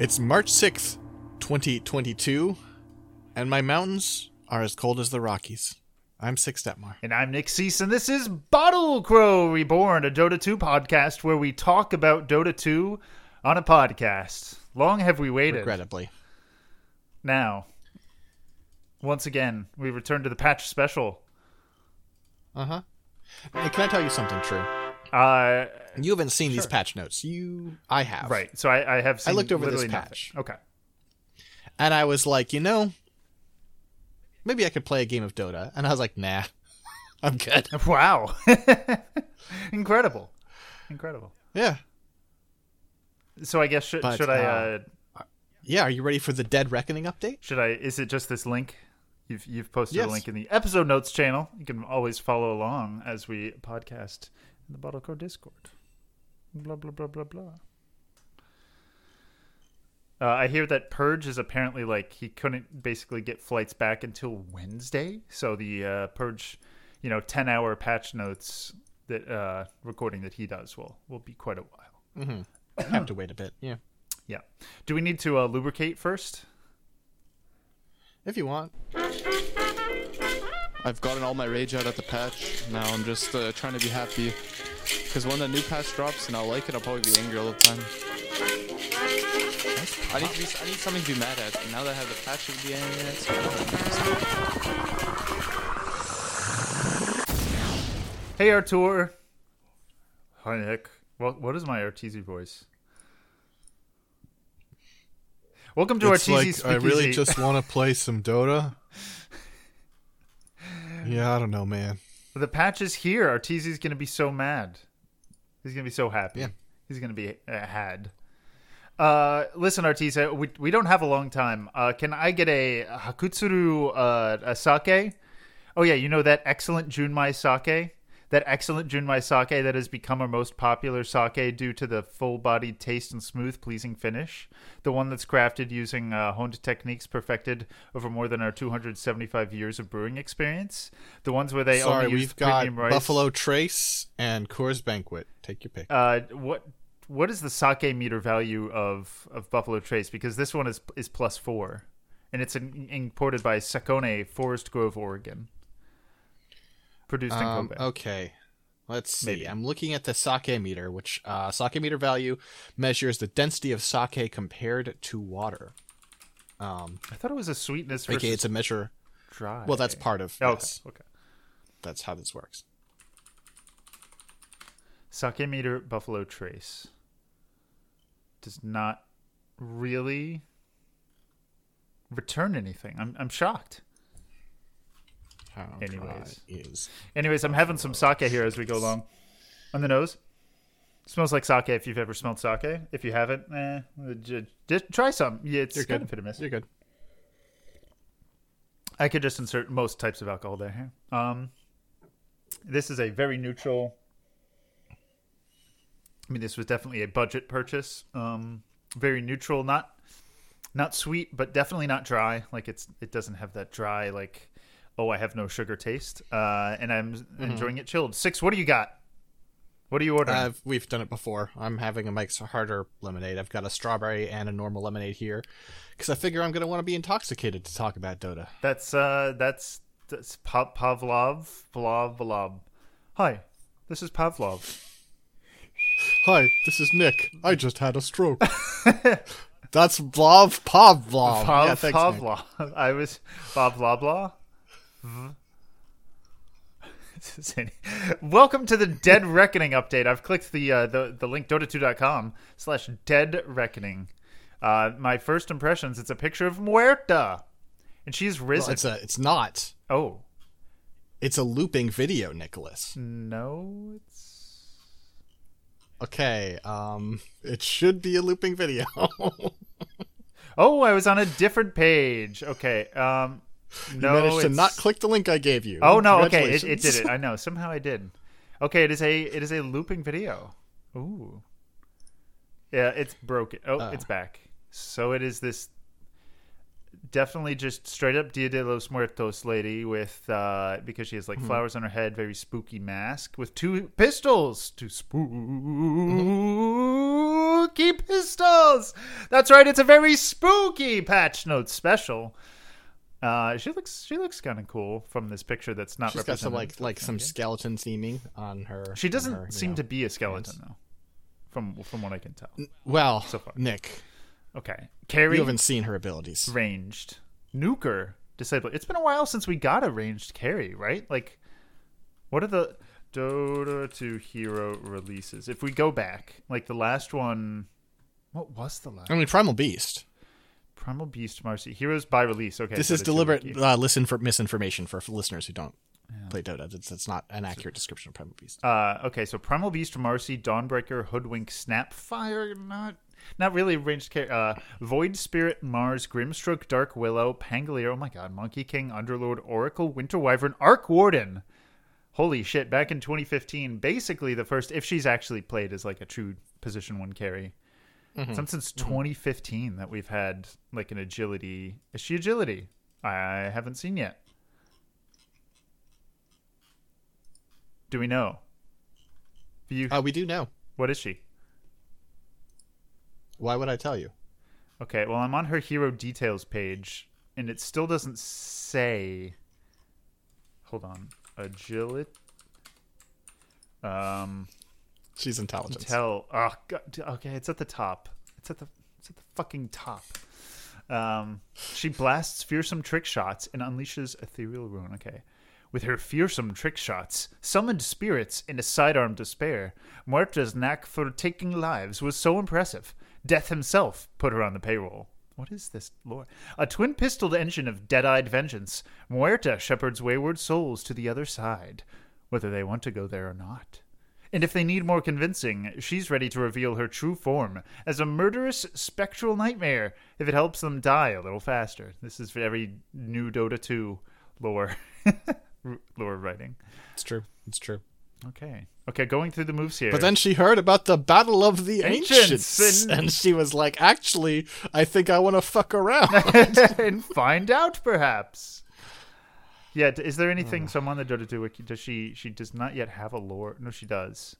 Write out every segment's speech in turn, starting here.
It's March 6th, 2022, and my mountains are as cold as the Rockies. I'm Six Detmar. And I'm Nick Cease, and this is Bottle Crow Reborn, a Dota 2 podcast where we talk about Dota 2 on a podcast. Long have we waited. Regrettably. Now, once again, we return to the patch special. Uh huh. Can I tell you something true? Uh, You haven't seen these patch notes. You, I have. right. So I, I have seen looked over this literally nothing. patch. Okay. And I was like, you know, maybe I could play a game of Dota. And I was like, nah, I'm good. Wow. Incredible. Incredible. Yeah. So I guess should, But, should I uh, uh, Yeah. Are you ready for the Dead Reckoning update? should I is it just this link? You've you've posted a link in the episode notes channel. You can always follow along as we podcast in the Bottle Code Discord. Blah blah blah blah blah. Uh, I hear that Purge is apparently like he couldn't basically get flights back until Wednesday. So the uh, Purge, you know, ten hour patch notes that uh, recording that he does will will be quite a while. have to wait a bit. Yeah. Yeah. Do we need to uh, lubricate first? If you want. I've gotten all my rage out at the patch. Now I'm just uh, trying to be happy. Because when the new patch drops and I'll like it, I'll probably be angry all the time. I need, to be, I need something to be mad at. And now that I have the patch to be angry at, Hey Artur. Hi Nick. What what is my Arteezy voice? Welcome to it's Arteezy like I really just want to play some Dota. Yeah, I don't know, man. the patch is here. Arteezy's gonna be so mad. He's gonna be so happy. Yeah. He's gonna be uh, had. Uh, listen, Arteezy, we we don't have a long time. Uh, can I get a Hakutsuru uh, a sake? Oh yeah, you know that excellent Junmai sake. That excellent Junmai sake that has become our most popular sake due to the full-bodied taste and smooth, pleasing finish. The one that's crafted using uh, honed techniques perfected over more than our 275 years of brewing experience. The ones where they Sorry, only use we've got premium rice. Buffalo Trace and Coors Banquet. Take your pick. Uh, what what is the sake meter value of of Buffalo Trace? Because this one is is plus four, and it's in, imported by Sakone Forest Grove, Oregon. Produced in Um, Kobe. okay. Let's see. Maybe. I'm looking at the sake meter, which uh, sake meter value measures the density of sake compared to water. Um, I thought it was a sweetness okay, it's a measure. dry. Well, that's part of. Oh, yes, okay. Okay. that's how this works. Sake meter Buffalo Trace does not really return anything. I'm I'm shocked. How Anyways. is Anyways, I'm having some sake here as we go along. On the nose. Smells like sake if you've ever smelled sake. If you haven't, eh, just try some. Yeah, it's You're kind good. of hit or miss. You're good. I could just insert most types of alcohol there. Um, this is a very neutral. I mean, this was definitely a budget purchase. Um, very neutral, not not sweet, but definitely not dry. Like it's it doesn't have that dry like oh I have no sugar taste. Uh, and I'm Mm-hmm. enjoying it chilled. Six. What do you got? What are you ordering? I've, we've done it before. I'm having a Mike's Harder lemonade. I've got a strawberry and a normal lemonade here because I figure I'm going to want to be intoxicated to talk about Dota. That's uh that's that's Pa- Pavlov Vlav Vlav. Hi, this is Pavlov. Hi, this is Nick. I just had a stroke. That's Vlav Pavlov. Pav yeah, thanks. Pavlov. I was Bob blah blah. Welcome to the Dead Reckoning update. I've clicked the uh, the the link dota2.com slash Dead Reckoning. Uh, my first impressions. It's a picture of Muerta, and she's Well, risen. it's a. It's not. oh It's a looping video, Nicholas. no, it's Okay. Um. It should be a looping video. oh I was on a different page. Okay. Um, you no, managed to it's- not click the link I gave you. Oh no, okay, it, it did it. I know. Somehow I did. Okay, it is a it is a looping video. Ooh. Yeah, it's broken. Oh, Uh. it's back. So it is this definitely just straight up Dia de los Muertos lady with uh because she has like flowers on her head, very spooky mask with two pistols. Too spooky. spooky pistols. That's right, it's a very spooky patch notes special. Uh, she looks she looks kind of cool from this picture. That's not. She's got some like like some skeleton theming on her. She doesn't her, seem know. to be a skeleton though, from from what I can tell. Well, so far. Nick, Okay, Carry you haven't seen her abilities. ranged, Nuker disabled. It's been a while since we got a ranged carry, right? Like, what are the Dota 2 hero releases? If we go back, like the last one, what was the last? I mean, Primal Beast. Primal Beast, Marci Heroes by release. Okay, This Dota is deliberate uh, listen for misinformation for listeners who don't play Dota. That's, that's not an accurate description of Primal Beast. Uh, okay, so Primal Beast, Marci, Dawnbreaker, Hoodwink, Snapfire, not not really ranged care. Uh, Void Spirit, Mars, Grimstroke, Dark Willow, Pangolier. Oh my God, Monkey King, Underlord, Oracle, Winter Wyvern, Arc Warden. Holy shit! Back in 2015, basically the first, if she's actually played as like a true position one carry. Some since 2015 that we've had like an agility. Is she agility? I haven't seen yet. Do we know? You, Uh, we do know. what is she? Why would I tell you? Okay, well, I'm on her hero details page, and it still doesn't say. Hold on, agility. Um, She's intelligent. tell. Oh, God, okay, it's at the top. It's at the. It's at the fucking top. Um, she blasts fearsome trick shots and unleashes ethereal ruin. Okay. With her fearsome trick shots, summoned spirits, and a sidearm spare, Muerta's knack for taking lives was so impressive. Death himself put her on the payroll. What is this lore? A twin pistoled engine of dead eyed vengeance, Muerta shepherds wayward souls to the other side, whether they want to go there or not. And if they need more convincing, she's ready to reveal her true form as a murderous spectral nightmare if it helps them die a little faster. This is for every new Dota 2 lore. lore writing. It's true. It's true. Okay. Okay, going through the moves here. But then she heard about the Battle of the Ancients, Ancients, and- and... she was like, "Actually, I think I want to fuck around." and find out perhaps. Yeah, is there anything so I'm on the Dota 2 wiki does she she does not yet have a lore? No, she does.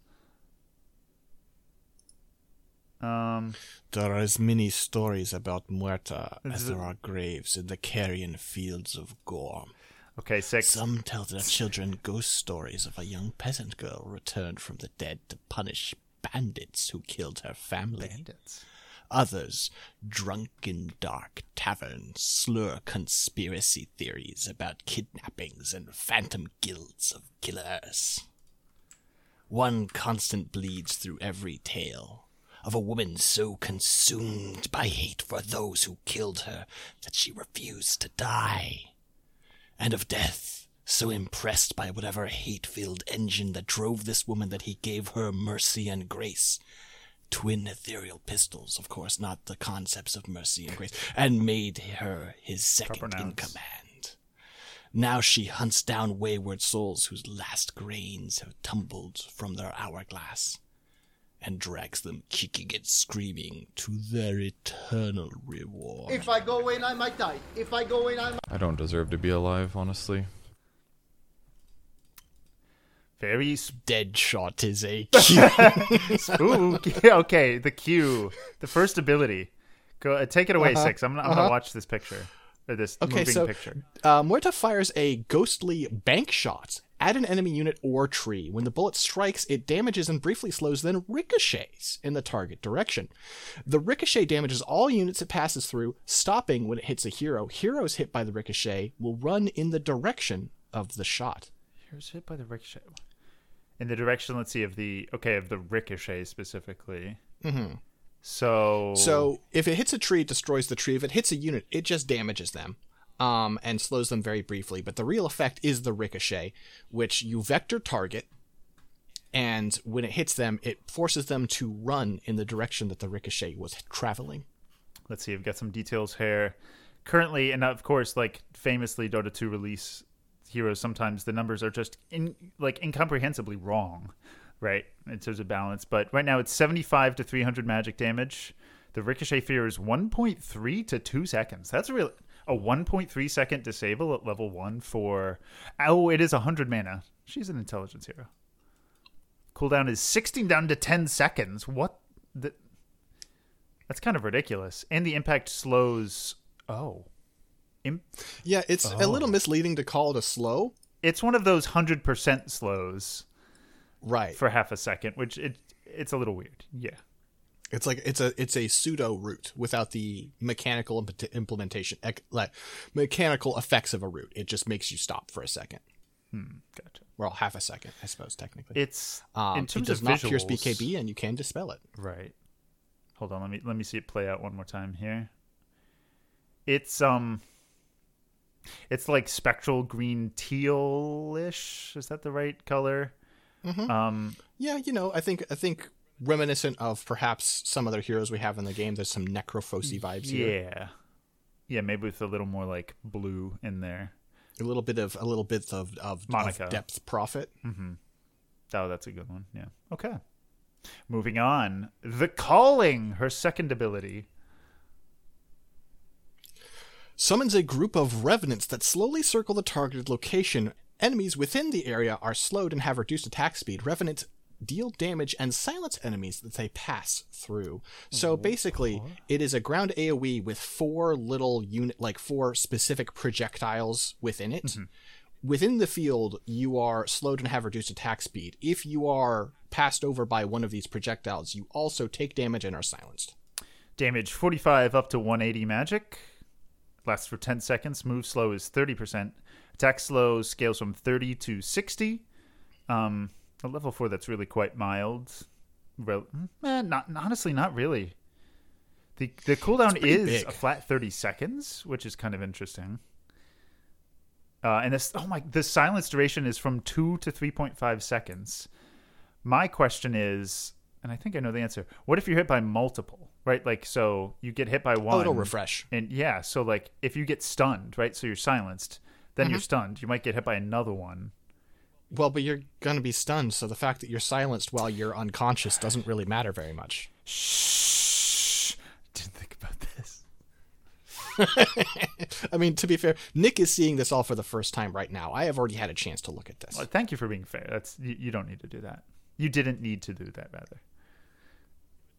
Um there are as many stories about Muerta as there are graves in the carrion fields of Gorm. okay, six. Some tell their children ghost stories of a young peasant girl returned from the dead to punish bandits who killed her family. bandits. Others, drunk in dark taverns, slur conspiracy theories about kidnappings and phantom guilds of killers. One constant bleeds through every tale of a woman so consumed by hate for those who killed her that she refused to die, and of death so impressed by whatever hate filled engine that drove this woman that he gave her mercy and grace twin ethereal pistols, of course, not the concepts of mercy and grace, and made her his second in command. Now she hunts down wayward souls whose last grains have tumbled from their hourglass, and drags them kicking and screaming to their eternal reward. If I go in, I might die. If I go in, I might. I don't deserve to be alive, honestly. Very dead shot is a Q. cute. spooky. okay, the Q, the first ability. Go uh, take it away, Uh-huh, six. I'm, gonna- I'm gonna watch this picture or this Okay, moving so picture. uh, Muerta fires a ghostly bank shot at an enemy unit or tree. When the bullet strikes, it damages and briefly slows, then ricochets in the target direction. The ricochet damages all units it passes through, stopping when it hits a hero. Heroes hit by the ricochet will run in the direction of the shot. Heroes hit by the ricochet. In the direction, let's see, of the okay of the ricochet specifically. Mm-hmm. So So if it hits a tree, it destroys the tree. If it hits a unit, it just damages them. Um, and slows them very briefly. But the real effect is the ricochet, which you vector target, and when it hits them, it forces them to run in the direction that the ricochet was traveling. let's see, I've got some details here. Currently, and of course, like famously, Dota 2 release heroes, sometimes the numbers are just in like incomprehensibly wrong, right? In terms of balance. But right now, it's 75 to 300 magic damage. The ricochet fear is 1.3 to 2 seconds. That's a real a 1.3 second disable at level 1 for oh, it is 100 mana. She's an intelligence hero. Cooldown is 16 down to 10 seconds. What the That's kind of ridiculous. And the impact slows. Oh, Im- Yeah, it's a little misleading to call it a slow. it's one of those hundred percent slows Right. for half a second, which it it's a little weird. Yeah. It's like it's a it's a pseudo root without the mechanical imp- implementation, ec- like mechanical effects of a root. It just makes you stop for a second, Gotcha. well, half a second, I suppose technically. It's um, in it does of not visuals, pierce BKB, and you can dispel it. Right. Hold on, let me let me see it play out one more time here. It's um it's like spectral green tealish. Is that the right color? Um Yeah, you know, I think I think reminiscent of perhaps some other heroes we have in the game. There's some necrophosi vibes here. yeah. Yeah, maybe with a little more like blue in there. A little bit of a little bit of of, Monica. of Death Prophet. Oh, that's a good one. Yeah. Okay. Moving on. The calling, her second ability. Summons a group of revenants that slowly circle the targeted location. Enemies within the area are slowed and have reduced attack speed. Revenants deal damage and silence enemies that they pass through. So oh, basically, it is a ground AoE with four little unit, like four specific projectiles within it. Mm-hmm. Within the field, you are slowed and have reduced attack speed. If you are passed over by one of these projectiles, you also take damage and are silenced. Damage 45 up to 180 magic. Lasts for 10 seconds. Move slow is 30%. Attack slow scales from 30 to 60. Um, a level 4 that's really quite mild. Rel- eh, not honestly not really. The the cooldown is big. a flat 30 seconds, which is kind of interesting. Uh, and this oh my the silence duration is from 2 to 3.5 seconds. My question is, and I think I know the answer. What if you're hit by multiple, right? Like so you get hit by one. Oh, it'll refresh. And yeah, so like if you get stunned, right? So you're silenced, then Mm-hmm. you're stunned. You might get hit by another one. Well, but you're going to be stunned, so the fact that you're silenced while you're unconscious doesn't really matter very much. Shh. Didn't think about this. I mean, to be fair, Nick is seeing this all for the first time right now. I have already had a chance to look at this. Well, thank you for being fair. That's you, you don't need to do that. You didn't need to do that rather.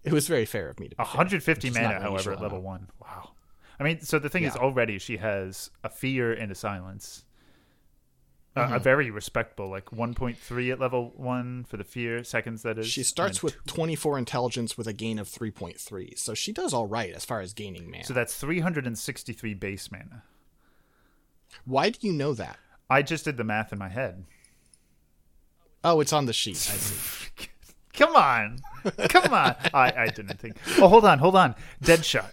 It was very fair of me to be fair, 150 which mana, however, at amount. level one. Wow. I mean, so the thing is, already she has a fear and a silence. Uh, Mm-hmm. a very respectable, like 1.3 at level one for the fear seconds. That is. She starts with 24 intelligence with a gain of 3.3, so she does all right as far as gaining mana. So that's 363 base mana. Why do you know that? I just did the math in my head. Oh, it's on the sheet. I see. Come on. Come on. I, I didn't think. Oh, hold on. Hold on. Deadshot.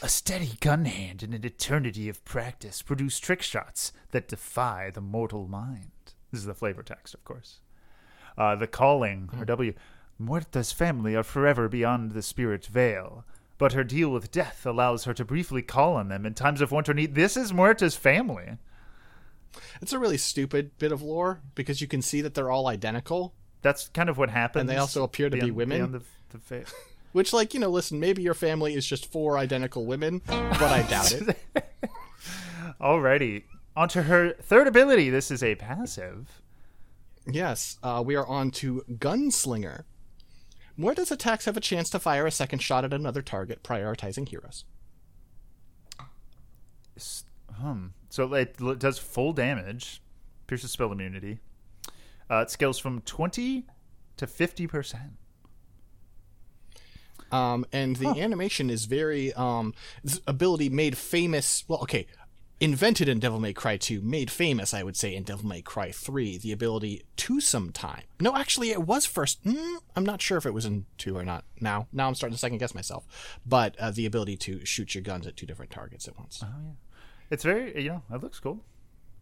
A steady gun hand and an eternity of practice produce trick shots that defy the mortal mind. This is the flavor text, of course. Uh, the calling, her W. Muerta's family are forever beyond the spirit veil, but her deal with death allows her to briefly call on them in times of want or need. This is Muerta's family. It's a really stupid bit of lore because you can see that they're all identical. That's kind of what happens. And they also appear to be women? the, the veil. Which, like, you know, listen, maybe your family is just four identical women, but I doubt it. Alrighty. On to her third ability. This is a passive. Yes, uh, we are on to Gunslinger. Muerta's attacks have a chance to fire a second shot at another target, prioritizing heroes. Hmm. So it does full damage, pierces spell immunity. Uh, it scales from 20 to 50%. Um, and the animation is very um, this ability made famous. Well, okay, invented in Devil May Cry 2, made famous, I would say, in Devil May Cry 3. The ability to some time. No, actually, it was first. Mm, I'm not sure if it was in 2 or not. Now, now I'm starting to second guess myself. But uh, the ability to shoot your guns at two different targets at once. Oh, yeah. It's very, you know, it looks cool.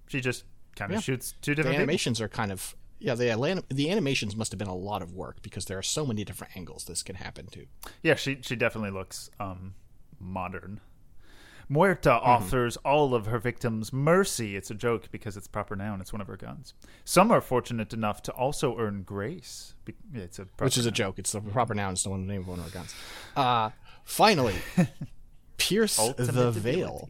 She just kind of Yeah. shoots two the different people. animations are kind of yeah. The the animations must have been a lot of work because there are so many different angles this can happen to. Yeah, she she definitely looks um modern. Muerta Mm-hmm. offers all of her victims mercy. It's a joke because it's proper noun. It's one of her guns. Some are fortunate enough to also earn grace. It's a which is a joke. It's the proper noun. It's the one name of one of our guns. Uh, finally, pierce the veil.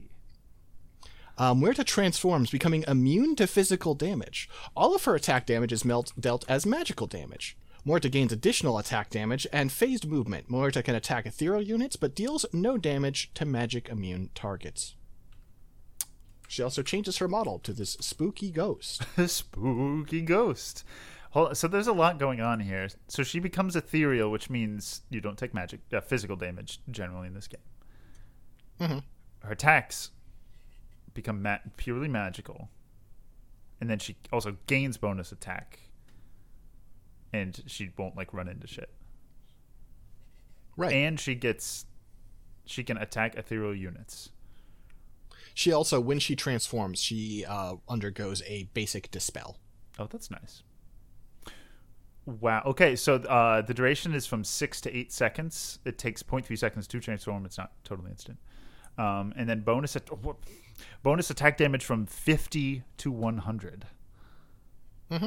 Muerta transforms, becoming immune to physical damage. All of her attack damage is melt- dealt as magical damage. Muerta gains additional attack damage and phased movement. Muerta can attack ethereal units, but deals no damage to magic immune targets. She also changes her model to this spooky ghost. spooky ghost. Hold- So there's a lot going on here. So she becomes ethereal, which means you don't take magic, uh, physical damage generally in this game. Her attacks become ma- purely magical, and then she also gains bonus attack, and she won't like run into shit. Right. And she gets, she can attack ethereal units. she also, when she transforms, she uh, undergoes a basic dispel. Oh, that's nice. Wow. Okay, so uh, the duration is from six to eight seconds. It takes 0.3 seconds to transform. It's not totally instant. Um, and then bonus at- bonus attack damage from 50 to 100. Mm-hmm.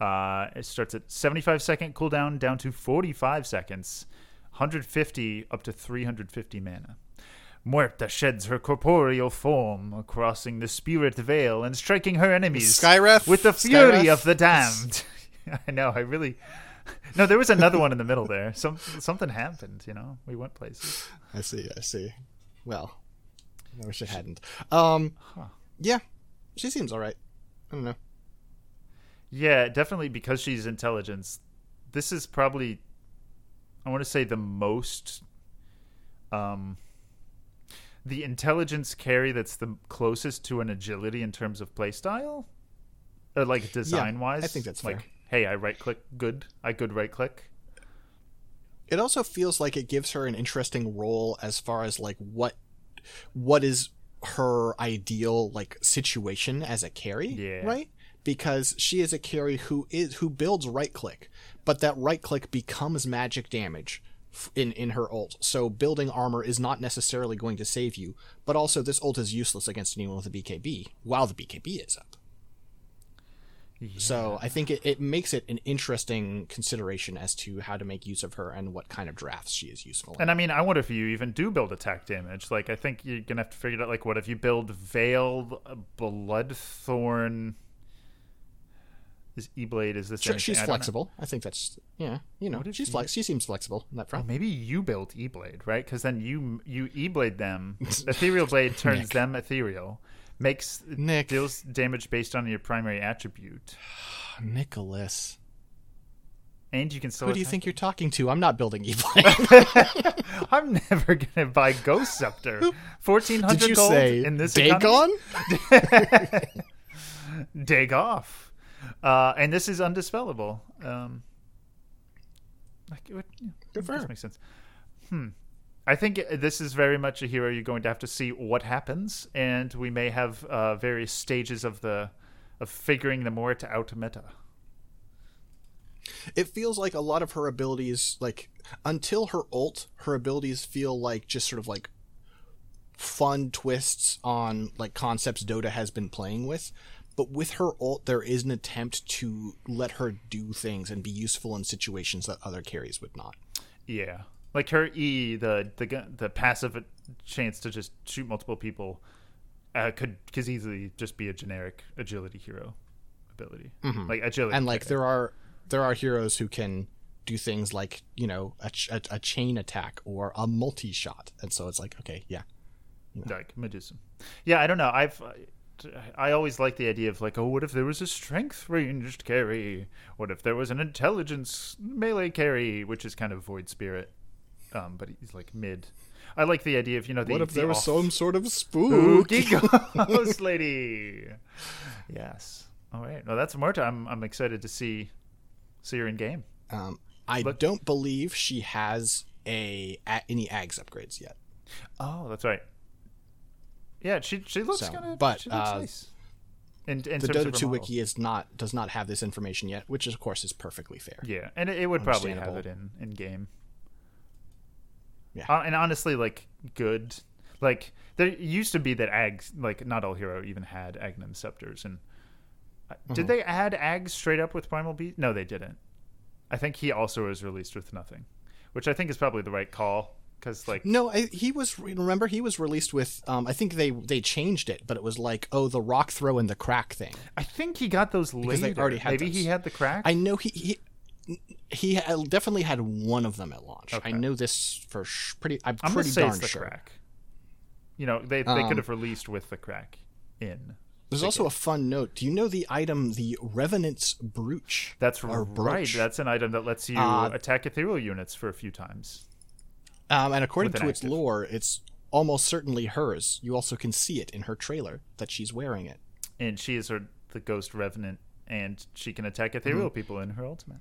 Uh, it starts at 75 second cooldown down to 45 seconds, 150 up to 350 mana. Muerta sheds her corporeal form, crossing the spirit veil and striking her enemies Skyref? with the fury Skyref? of the damned. I know. I really. No, there was another one in the middle there. Some something happened. You know, we went places. I see. I see. Well, I wish I hadn't. Um, yeah, she seems all right. I don't know. Yeah, definitely because she's intelligence. This is probably, I want to say, the most, um, the intelligence carry that's the closest to an agility in terms of playstyle, or like design wise. I think that's like, fair. hey, I right click good. I good right click. It also feels like it gives her an interesting role as far as like what what is her ideal like situation as a carry, Yeah. right? Because she is a carry who is who builds right click, but that right click becomes magic damage in in her ult. So building armor is not necessarily going to save you, but also this ult is useless against anyone with a BKB while the BKB is up. So I think it, it makes it an interesting consideration as to how to make use of her and what kind of drafts she is useful in. And I mean, I wonder if you even do build attack damage. Like, I think you're gonna have to figure it out. Like, what if you build Veiled Bloodthorn? Is E-Blade? Is this? Sure, she's I flexible. I think that's yeah. You know, she's flex. She seems flexible in that Oh, front. maybe you build E-Blade, right? Because then you you E-Blade them. Ethereal Blade turns them ethereal, makes Nick. deals damage based on your primary attribute, Nicholas, and you can still. who do you think them. you're talking to? I'm not building E-Blade. I'm never gonna buy Ghost Scepter. Fourteen Did you gold say in this? Dagon? Dig off. Uh, and this is undispellable. Um, like, it would, yeah, Good for her. makes sense. Hmm. I think this is very much a hero you're going to have to see what happens, and we may have uh, various stages of the of figuring the more to out meta. it feels like a lot of her abilities, like until her ult, her abilities feel like just sort of like fun twists on like concepts Dota has been playing with. But with her ult, there is an attempt to let her do things and be useful in situations that other carries would not. Yeah, like her E, the the the passive chance to just shoot multiple people uh, could could easily just be a generic agility hero ability, like agility. Mm-hmm. and like there are there are heroes who can do things like you know a, ch- a, a chain attack or a multi shot and so it's like okay yeah like Medusa. Yeah, I don't know. I've I always like the idea of like, oh, what if there was a strength ranged carry? What if there was an intelligence melee carry, which is kind of void spirit, um, but he's like mid. I like the idea of you know the what if the there was some sort of spooky ghost lady. Yes. All right. Well, that's Marta. I'm I'm excited to see see her in game. um, i Look- don't believe she has a, a any ags upgrades yet Oh, that's right. Yeah, she she looks So, kind of but, uh, nice. In, in the dota 2 model. wiki is not does not have this information yet which of course is perfectly fair Yeah, and it, it would probably have it in in game. Yeah. Uh, and honestly, like good, like there used to be that Ags, like not all hero even had Aghanim scepters, and uh, Mm-hmm. did they add Ags straight up with Primal Beast? No, they didn't. I think he also was released with nothing, which I think is probably the right call because like no I, he was remember he was released with um, i think they they changed it but it was like oh the rock throw and the crack thing I think he got those Because they later. already had Maybe those. he had the crack. I know he, he he definitely had one of them at launch. Okay. I know this for sh- pretty. I'm, I'm pretty darn it's the sure. crack. You know, they they Um, could have released with the crack in. There's also a fun note. Do you know the item, the Revenant's Brooch? That's right. brooch? That's an item that lets you Uh, attack ethereal units for a few times. Um, and according to its lore, it's almost certainly hers. You also can see it in her trailer that she's wearing it. And she is her, the ghost revenant, and she can attack ethereal Mm-hmm. people in her ultimate.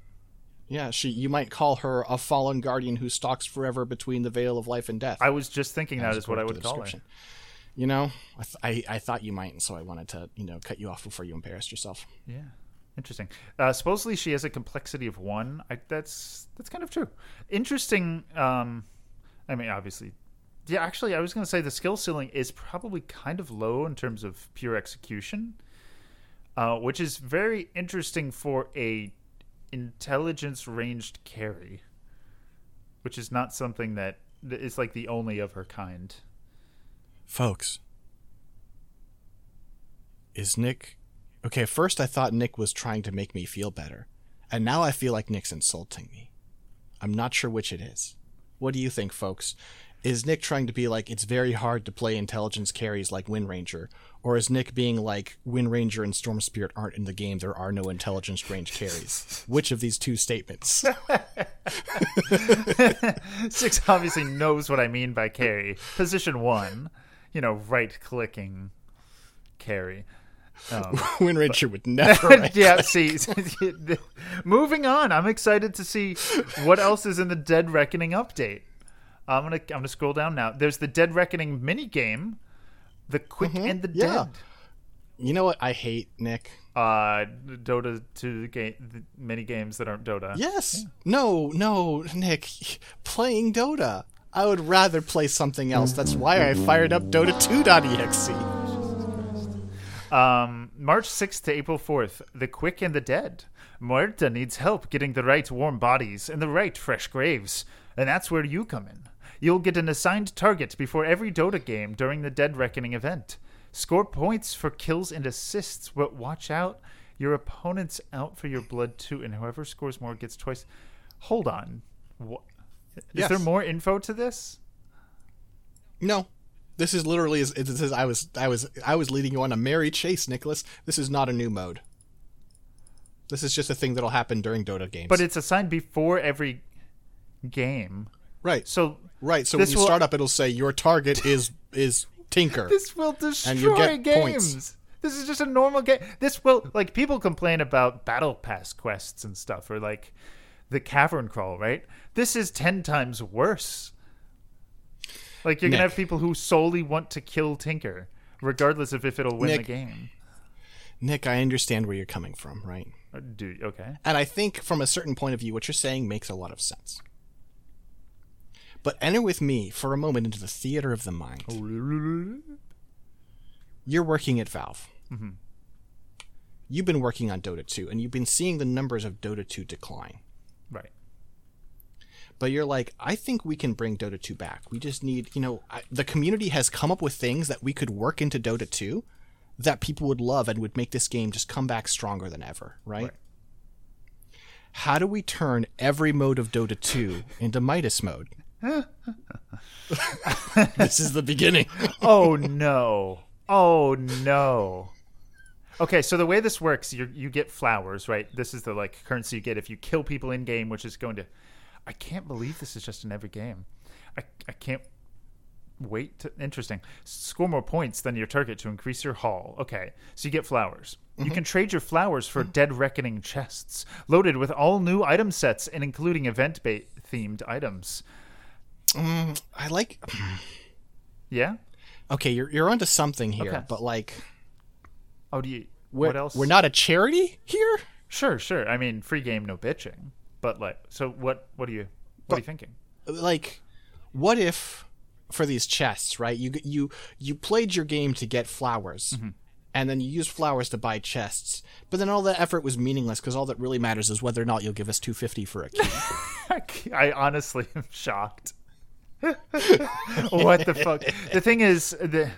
Yeah, she. You might call her a fallen guardian who stalks forever between the veil of life and death. I was just thinking that is what I would call her. You know, I, th- I I thought you might, and so I wanted to you know cut you off before you embarrassed yourself. Yeah, interesting. Uh, supposedly she has a complexity of one. I, that's that's kind of true. Interesting. Um, I mean, obviously, yeah. Actually, I was going to say the skill ceiling is probably kind of low in terms of pure execution, uh, which is very interesting for a intelligence ranged carry, which is not something that is like the only of her kind. Folks, is Nick okay? First, I thought Nick was trying to make me feel better, and now I feel like Nick's insulting me. I'm not sure which it is. What do you think, folks? Is Nick trying to be like it's very hard to play intelligence carries like Wind Ranger, or is Nick being like Wind Ranger and Storm Spirit aren't in the game? There are no intelligence range carries. Which of these two statements? Six obviously knows what I mean by carry. Position one, you know, right clicking carry. Um, Wind Ranger would never. yeah, see, moving on. I'm excited to see what else is in the Dead Reckoning update. I'm gonna I'm gonna scroll down now. There's the Dead Reckoning mini game, the Quick and the Mm-hmm. yeah. Dead. You know what I hate, Nick? Uh, Dota to the game, mini games that aren't Dota. Yes. No, no, Nick. Playing Dota. I would rather play something else. That's why I fired up Dota 2.exe. Um, March 6th to April 4th, The Quick and the Dead. Muerta needs help getting the right warm bodies and the right fresh graves, and that's where you come in. You'll get an assigned target before every Dota game during the Dead Reckoning event. Score points for kills and assists, but watch out. Your opponent's out for your blood too, and whoever scores more gets twice. Hold on. What? Is Yes. there more info to this? No. This is literally as this is I was I was I was leading you on a merry chase, Nicholas. This is not a new mode. This is just a thing that'll happen during Dota games. But it's assigned before every game. Right. So right. So when you will- start up it'll say your target is is Tinker. This will destroy games. points. This is just a normal game. This will like people complain about battle pass quests and stuff, or like the cavern crawl, right? This is ten times worse. Like you're gonna have people who solely want to kill Tinker, regardless of if it'll win the game. Nick, I understand where you're coming from, right? Uh, Do okay? And I think from a certain point of view, what you're saying makes a lot of sense. But enter with me for a moment into the theater of the mind. You're working at Valve. Mm-hmm. You've been working on Dota 2, and you've been seeing the numbers of Dota 2 decline. Right. But you're like, I think we can bring Dota 2 back. We just need, you know, I, the community has come up with things that we could work into Dota 2 that people would love and would make this game just come back stronger than ever, right? Right. How do we turn every mode of Dota 2 into Midas mode? this is the beginning. oh no. Oh no. Okay, so the way this works, you you get flowers, right? This is the like currency you get if you kill people in game, which is going to. I can't believe this is just in every game. I I can't wait. To, interesting. Score more points than your target to increase your haul. Okay, so you get flowers. You mm-hmm. can trade your flowers for Dead Reckoning chests, loaded with all new item sets and including event bait themed items. I like. Yeah. Okay, you're you're onto something here, Okay. but like, Oh, do you? we're, what else? We're not a charity here. Sure, sure. I mean, free game, no bitching. But like, so what? What are you? What are you thinking? like what if for these chests right you you you played your game to get flowers Mm-hmm. and then you use flowers to buy chests but then all that effort was meaningless because all that really matters is whether or not you'll give us 250 for a key I honestly am shocked. what the fuck? The thing is, the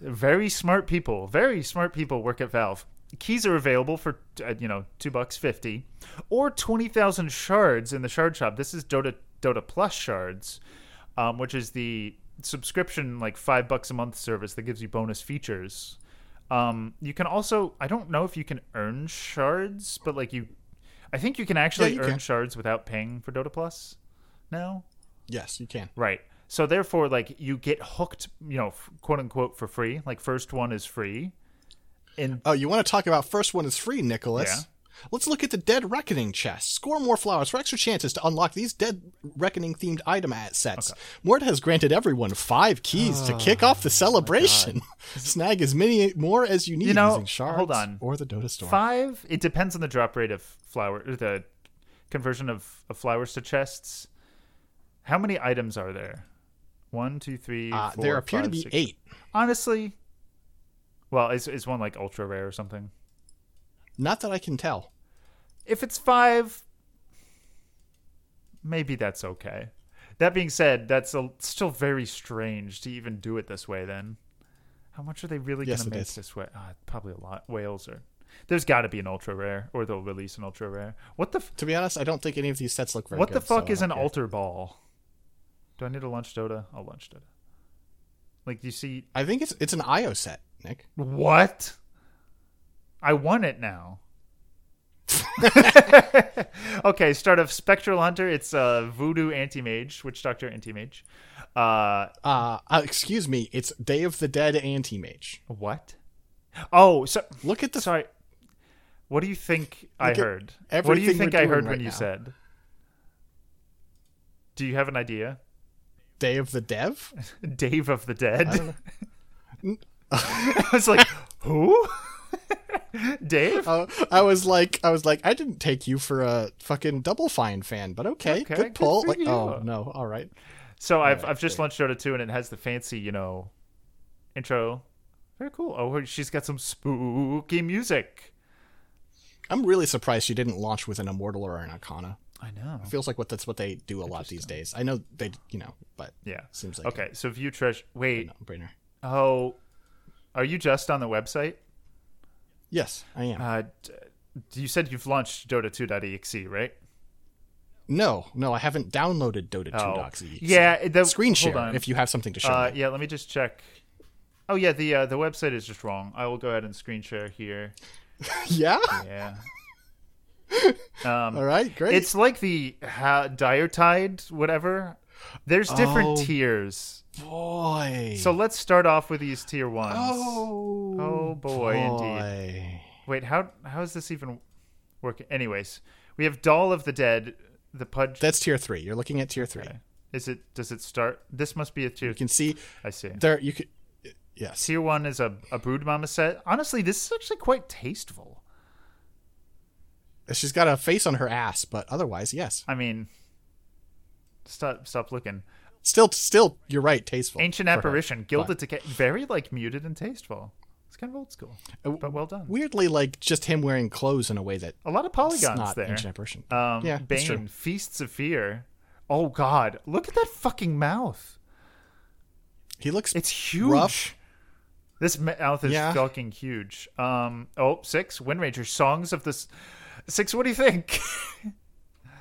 very smart people, very smart people work at Valve. keys are available for uh, you know two bucks fifty, or twenty thousand shards in the shard shop. This is Dota Dota Plus shards, um, which is the subscription like five bucks a month service that gives you bonus features. Um, you can also I don't know if you can earn shards, but like you, I think you can actually you earn can. shards without paying for Dota Plus. Now, Yes, you can. Right. So therefore, like you get hooked, you know, quote unquote, for free. Like first one is free, and Oh, you want to talk about first one is free, Nicholas? Yeah. Let's look at the Dead Reckoning chest. Score more flowers for extra chances to unlock these Dead Reckoning themed item at sets. Mort has granted everyone five keys to kick off the oh, celebration. Snag as many more as you need You know, using shards hold on. or the Dota Store. five. It depends on the drop rate of flower, the conversion of, of flowers to chests. How many items are there? One, two, three, Uh, four, there appear to be six. eight. Honestly, well, is is one like ultra rare or something? Not that I can tell. If it's five, maybe that's okay. That being said, that's a, still very strange to even do it this way. Then, how much are they really Yes, going to make is. this way? Uh, probably a lot. Whales are. There's got to be an ultra rare, or they'll release an ultra rare. What the f- To be honest, I don't think any of these sets look very what good. the fuck so is an altar ball? Do I need to launch Dota? I'll launch Dota. Like you see, I think it's it's an IO set, Nick. what? I want it now. okay, start of Spectral Hunter. It's uh, Voodoo Anti Mage, Witch Doctor Anti Mage. Uh, Uh, uh, excuse me, it's Day of the Dead Anti-Mage. what? Oh, so Look at the sorry. What do you think I heard? What do you think I heard when right you said? Do you have an idea? Day of the Dev. Dave of the Dead. I was like, who? Dave? Uh, I was like, I was like, I didn't take you for a fucking Double Fine fan, but okay, Okay, good good pull. for Like, you. oh no, all right. So I've right, I've just launched Dota 2 and it has the fancy, you know, intro. Very cool. Oh, she's got some spooky music. I'm really surprised she didn't launch with an Immortal or an Arcana. I know. Feels like what that's what they do a lot these days. I know they, you know, but Yeah. seems like Okay, so view treasure. Wait. no brainer. Oh, are you just on the website? Yes, I am. Uh, d- you said you've launched Dota2.exe, right? no, no, I haven't downloaded Dota 2 Oh. Yeah, the screen share if you have something to show. Uh, yeah, let me just check. Oh yeah, the uh, the website is just wrong. I will go ahead and screen share here. yeah. Yeah. Um, All right, great. It's like the ha- Diretide, whatever. There's different Oh. tiers. boy. So let's start off with these tier ones. oh, Oh, boy, indeed. Wait, how how is this even working? Anyways, we have Doll of the Dead, the Pudge. That's tier three. You're looking at tier three. Okay. Is it? Does it start? This must be a tier. You can see I see. there. You could. Yes. Tier one is a a Brood Mama set. Honestly, this is actually quite tasteful. She's got a face on her ass, but otherwise, yes. I mean, stop stop looking. Still, still, you're right. Tasteful. Ancient her. apparition, gilded decay, very like muted and tasteful. It's kind of old school, Uh, but well done. Weirdly, like just him wearing clothes in a way that A lot of polygons not there. ancient apparition. Um, Yeah. Bane, Feasts of Fear. Oh God, look at that fucking mouth. he looks. It's huge. rough. This mouth is Yeah. fucking huge. Um, oh, six Wind Ranger songs of this. Six, what do you think?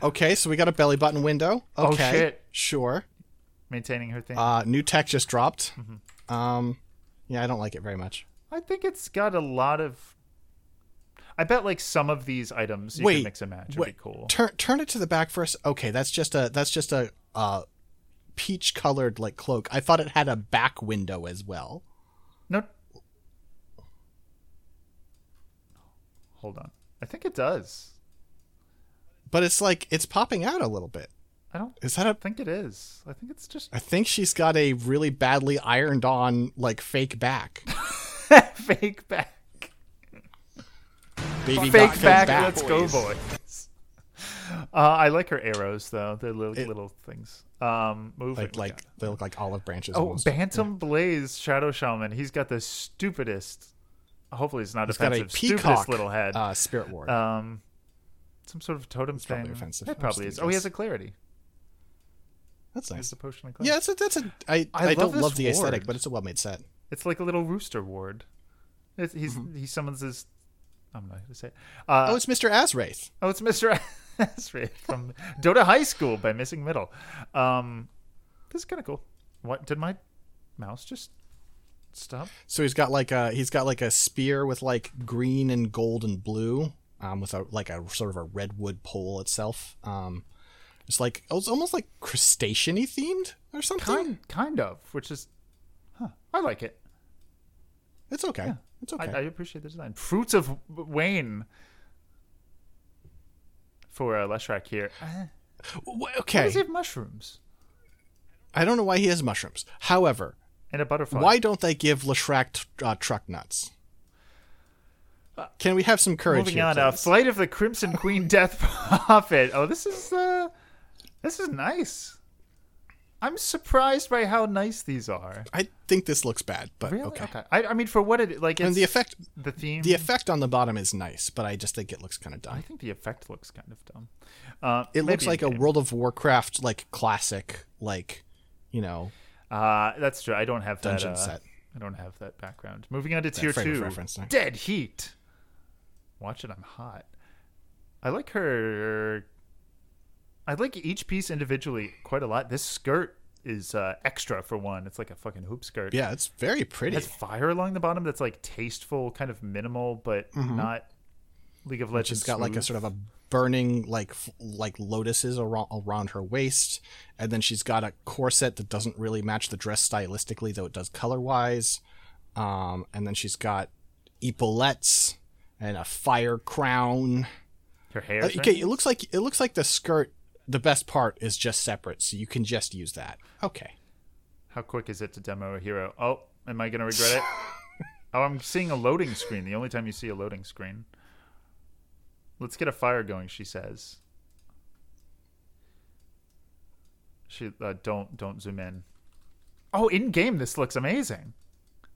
Okay, so we got a belly button window. Oh, shit. sure. Maintaining her thing. Uh, new tech just dropped. Mm-hmm. Um, yeah, I don't like it very much. I think it's got a lot of. I bet like some of these items you wait, can mix and match. Would wait, be cool. Turn turn it to the back first. Okay, that's just a that's just a uh, peach colored like cloak. I thought it had a back window as well. No. Hold on. I think it does. But it's like it's popping out a little bit. I don't Is that a? think it is. I think it's just I think she's got a really badly ironed on like fake back. fake back. Baby Fake back. back. Let's go, boys. Uh, I like her arrows though. They're little, It- little things. Um, moving. Like like they look like olive branches. oh, almost. Bantam Blaze Shadow Shaman. He's got the stupidest. Hopefully, it's not He's got a offensive. stupidest peacock little head. uh, spirit ward. um, some sort of totem thing. probably offensive. It probably is. Oh, he has a clarity. that's He has nice. the potion of clarity. Yeah, it's a, that's a. I I I, love don't love the aesthetic, but it's a well made set. It's like a little rooster ward. It's, he's Mm-hmm. he summons his I'm not gonna say. It. Uh, Oh, it's Mr. Azwraith. Oh, it's Mr. Asri from Dota High School by Missing Middle. Um, this is kind of cool. What did my mouse just stop? So he's got like a he's got like a spear with like green and gold and blue, um, with a like a sort of a redwood pole itself. Um, it's like it's almost like crustacean-y themed or something. Kind, kind of, which is, huh? I like it. It's okay. It's okay. I, I appreciate the design. Fruits of Wayne for uh, Leshrac here. Uh, W- Why okay. does he have mushrooms I don't know why he has mushrooms. However, and a butterfly? why don't they give Leshrac t- uh, truck nuts? Can we have some courage Moving here, on, uh, please? Flight of the Crimson Queen Death Prophet. Oh, this is uh, this is nice. I'm surprised by how nice these are. I think this looks bad, but Really? okay. I, I mean, for what it like, it's And the effect, the theme. the effect on the bottom is nice, but I just think it looks kind of dumb. I think the effect looks kind of dumb. Uh, It looks like a in-game. World of Warcraft like classic, like you know, Uh, that's true. I don't have that. Dungeon uh, set. I don't have that background. Moving on to tier frame of two. reference. Dead Heat. Watch it. I'm hot. I like her. I like each piece individually quite a lot. This skirt is uh, extra for one. It's like a fucking hoop skirt. yeah, it's very pretty. It has fire along the bottom that's like tasteful, kind of minimal, but not League of Legends. She's got like a sort of a burning like f- like lotuses around, around her waist, and then she's got a corset that doesn't really match the dress stylistically, though it does color wise. Um, and then she's got epaulettes and a fire crown. her hair. Uh, okay, it looks like it looks like the skirt. The best part is just separate, so you can just use that. Okay. How quick is it to demo a hero? Oh, am I going to regret it? oh, I'm seeing a loading screen. The only time you see a loading screen. Let's get a fire going, she says. She uh, don't don't zoom in. Oh, in game this looks amazing.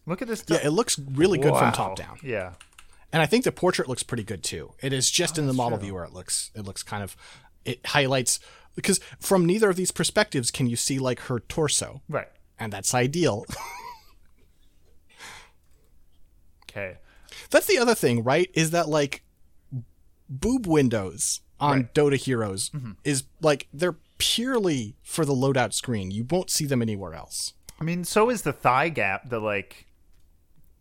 Look at this. Yeah, it looks really good from top down. Yeah. and I think the portrait looks pretty good too. It is just in the model true. viewer. It looks it looks kind of it highlights because from neither of these perspectives can you see like her torso, Right. and that's ideal. Okay. that's the other thing, right? Is that like boob windows on Right. Dota Heroes Mm-hmm. is like they're purely for the loadout screen. You won't see them anywhere else. I mean, so is the thigh gap, the like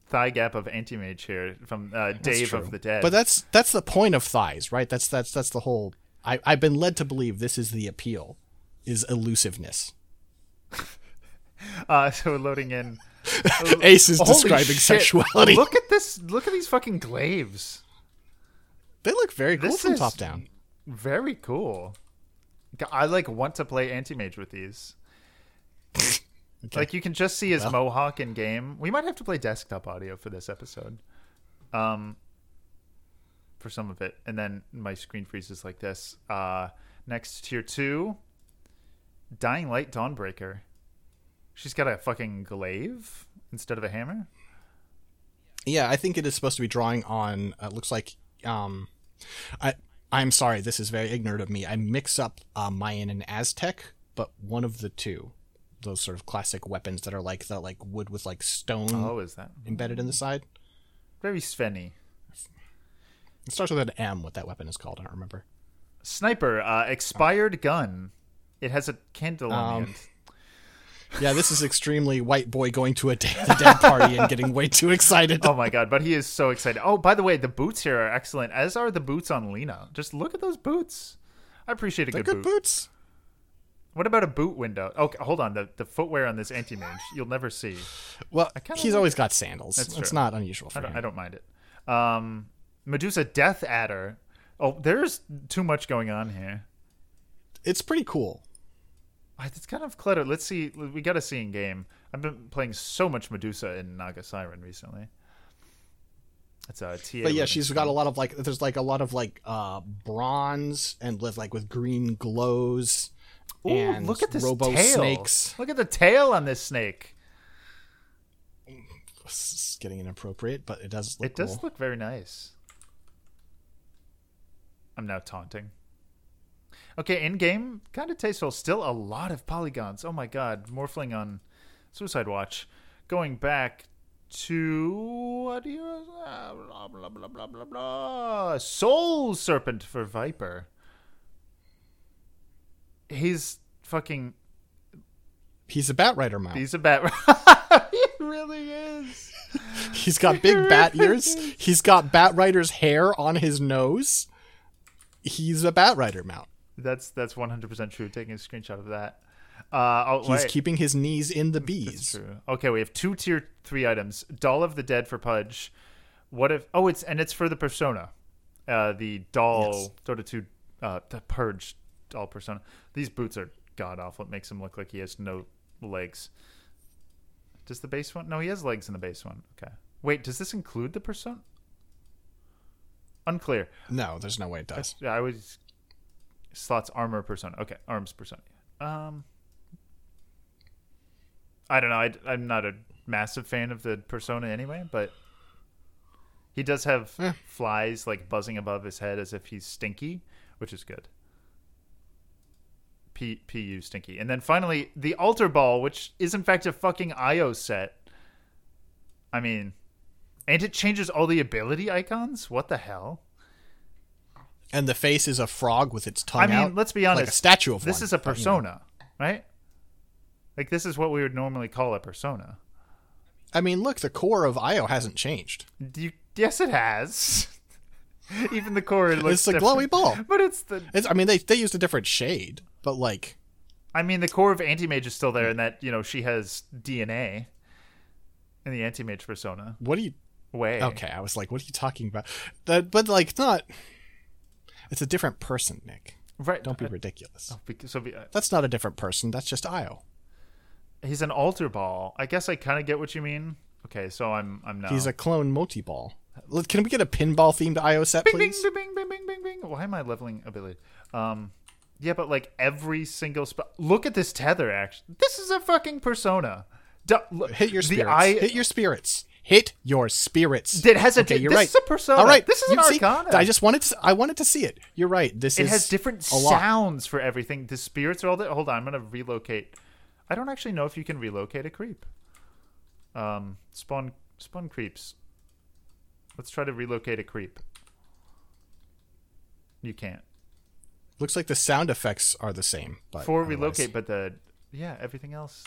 thigh gap of anti mage here from uh, Dave of the Dead. But that's that's the point of thighs, right? That's that's that's the whole. I, I've been led to believe this is the appeal, is elusiveness. uh, so loading in. Ace is Holy describing shit. sexuality. Look at this! Look at these fucking glaives. They look very cool This from top down. Very cool. I like want to play anti mage with these. Like you can just see his mohawk in game. We might have to play desktop audio for this episode. Um, for some of it, and then my screen freezes like this. Uh, next tier two, Dying Light Dawnbreaker. She's got a fucking glaive instead of a hammer. Yeah, I think it is supposed to be drawing on. Uh, looks like. Um, I I'm sorry, this is very ignorant of me. I mix up uh, Mayan and Aztec, but one of the two, those sort of classic weapons that are like the like wood with like stone Oh, is that embedded in the side. very Svenny? It starts with an M. What that weapon is called, I don't remember. Sniper, uh, expired gun. It has a candle on Um, the end. Yeah, this is extremely white boy going to a Day of the Dead party and getting way too excited. Oh my god, but he is so excited. Oh, by the way, the boots here are excellent, as are the boots on Lina. Just look at those boots. I appreciate a They're good, good boot. boots. What about a boot window? Okay, hold on. The, the footwear on this anti mage, you'll never see. Well, he's like always got sandals. That's It's not unusual for I don't, him. I don't mind it. Um, Medusa Death Adder. Oh, there's too much going on here. It's pretty cool. It's kind of cluttered. Let's see. We got to see in game. I've been playing so much Medusa in Naga Siren recently. It's a TA. But yeah, she's got a lot of like. There's like a lot of like uh bronze and with like with green glows. Ooh, and look at this robo tail. snakes. Look at the tail on this snake. This is getting inappropriate, but it does look It does look very nice. I'm now taunting. Okay, in game, kind of tasteful. Still a lot of polygons. Oh my god, Morphling on Suicide Watch. Going back to what do you uh, blah blah blah blah blah blah Soul Serpent for Viper. He's fucking He's a Batrider, mount. he's a bat. he really is. He's got big bat ears. He's got Batrider's hair on his nose. He's a Batrider mount. That's that's one hundred percent true. Taking a screenshot of that. Uh, oh, He's wait. keeping his knees in the bees. That's true. Okay, we have two tier three items. Doll of the Dead for Pudge. What if? Oh, it's and it's for the persona. Uh, the doll Yes. Dota two, uh, the Pudge doll persona. These boots are god awful. It makes him look like he has no legs. Does the base one? No, he has legs in the base one. Okay. Wait, does this include the persona? Unclear. No, there's no way it does. Yeah, I was slots armor persona. Okay, arms persona. Um, I don't know. I, I'm not a massive fan of the persona anyway, but he does have Eh. flies like buzzing above his head as if he's stinky, which is good. P PU stinky, and then finally the altar ball, which is in fact a fucking IO set. I mean, and it changes all the ability icons. What the hell? And the face is a frog with its tongue I mean, out. let's be honest. Like a statue of this one, is a but, you know. persona, right? Like this is what we would normally call a persona. I mean, look, the core of Io hasn't changed. You, yes, it has. Even the core looks It's a different. glowy ball. but it's the. It's, I mean, they they used a different shade, but like, I mean, the core of Anti-Mage is still there, and that you know she has DNA in the Anti-Mage persona. what do you? Way Okay, I was like, what are you talking about? That, but like, not. It's a different person, Nick. right? Don't be uh, ridiculous. because so be, uh, That's not a different person. That's just Io. he's an altar ball. I guess I kind of get what you mean. Okay, so I'm I'm now. He's a clone multi ball. Can we get a pinball themed Io set, bing, bing, please? bing, bing, bing, bing, bing, bing. Why am I leveling ability? Um, yeah, but like every single spot. Look at this tether. Actually, this is a fucking persona. Look, Hit your the spirits. eye- Hit your spirits. Hit your spirits. It has a okay. You're this right. is a persona. All right. This is an You see, arcana. I just wanted to. I wanted to see it. You're right. This It is has different sounds for everything. The spirits are all that. Hold on, I'm gonna relocate. I don't actually know if you can relocate a creep. Um, spawn spawn creeps. Let's try to relocate a creep. You can't. Looks like the sound effects are the same, but for relocate, but the yeah, everything else.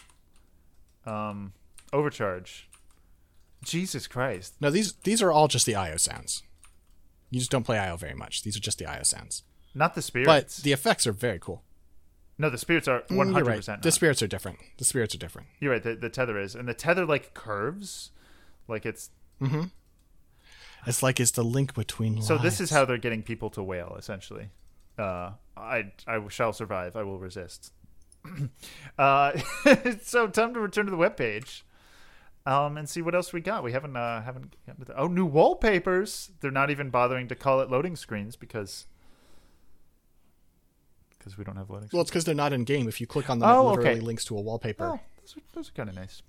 Um, overcharge. Jesus Christ! No, these these are all just the IO sounds. You just don't play IO very much. These are just the IO sounds. Not the spirits. But the effects are very cool. no, the spirits are one hundred right. percent. The spirits are different. The spirits are different. You're right. The, the tether is, and the tether like curves, like it's. Mm-hmm. It's like it's the link between. So this is how they're getting people to wail, essentially. Uh, I I shall survive. I will resist. uh, so time to return to the webpage, um, and see what else we got. We haven't uh, haven't the, oh new wallpapers. They're not even bothering to call it loading screens because because we don't have loading. Well, it's because they're not in game. If you click on them, Oh, it literally okay. links to a wallpaper. Oh, those are, those are kind of nice.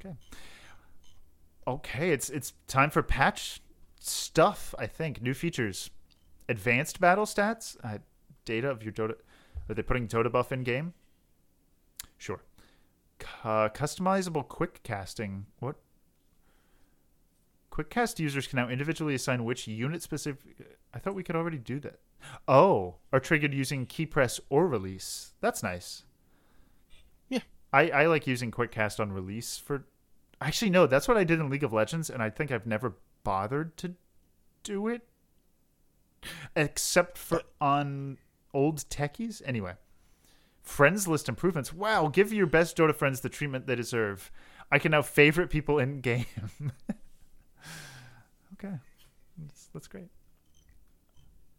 Okay. Okay, it's it's time for patch stuff. I think new features, advanced battle stats, uh, data of your Dota. Are they putting Dotabuff in game? Sure. Uh, customizable quick casting. What? Quick cast users can now individually assign which unit specific. I thought we could already do that. Oh, are triggered using key press or release. That's nice. Yeah. I, I like using quick cast on release for actually no that's what i did in league of legends and i think i've never bothered to do it except for on old techies anyway friends list improvements wow give your best dota friends the treatment they deserve i can now favorite people in game okay that's, that's great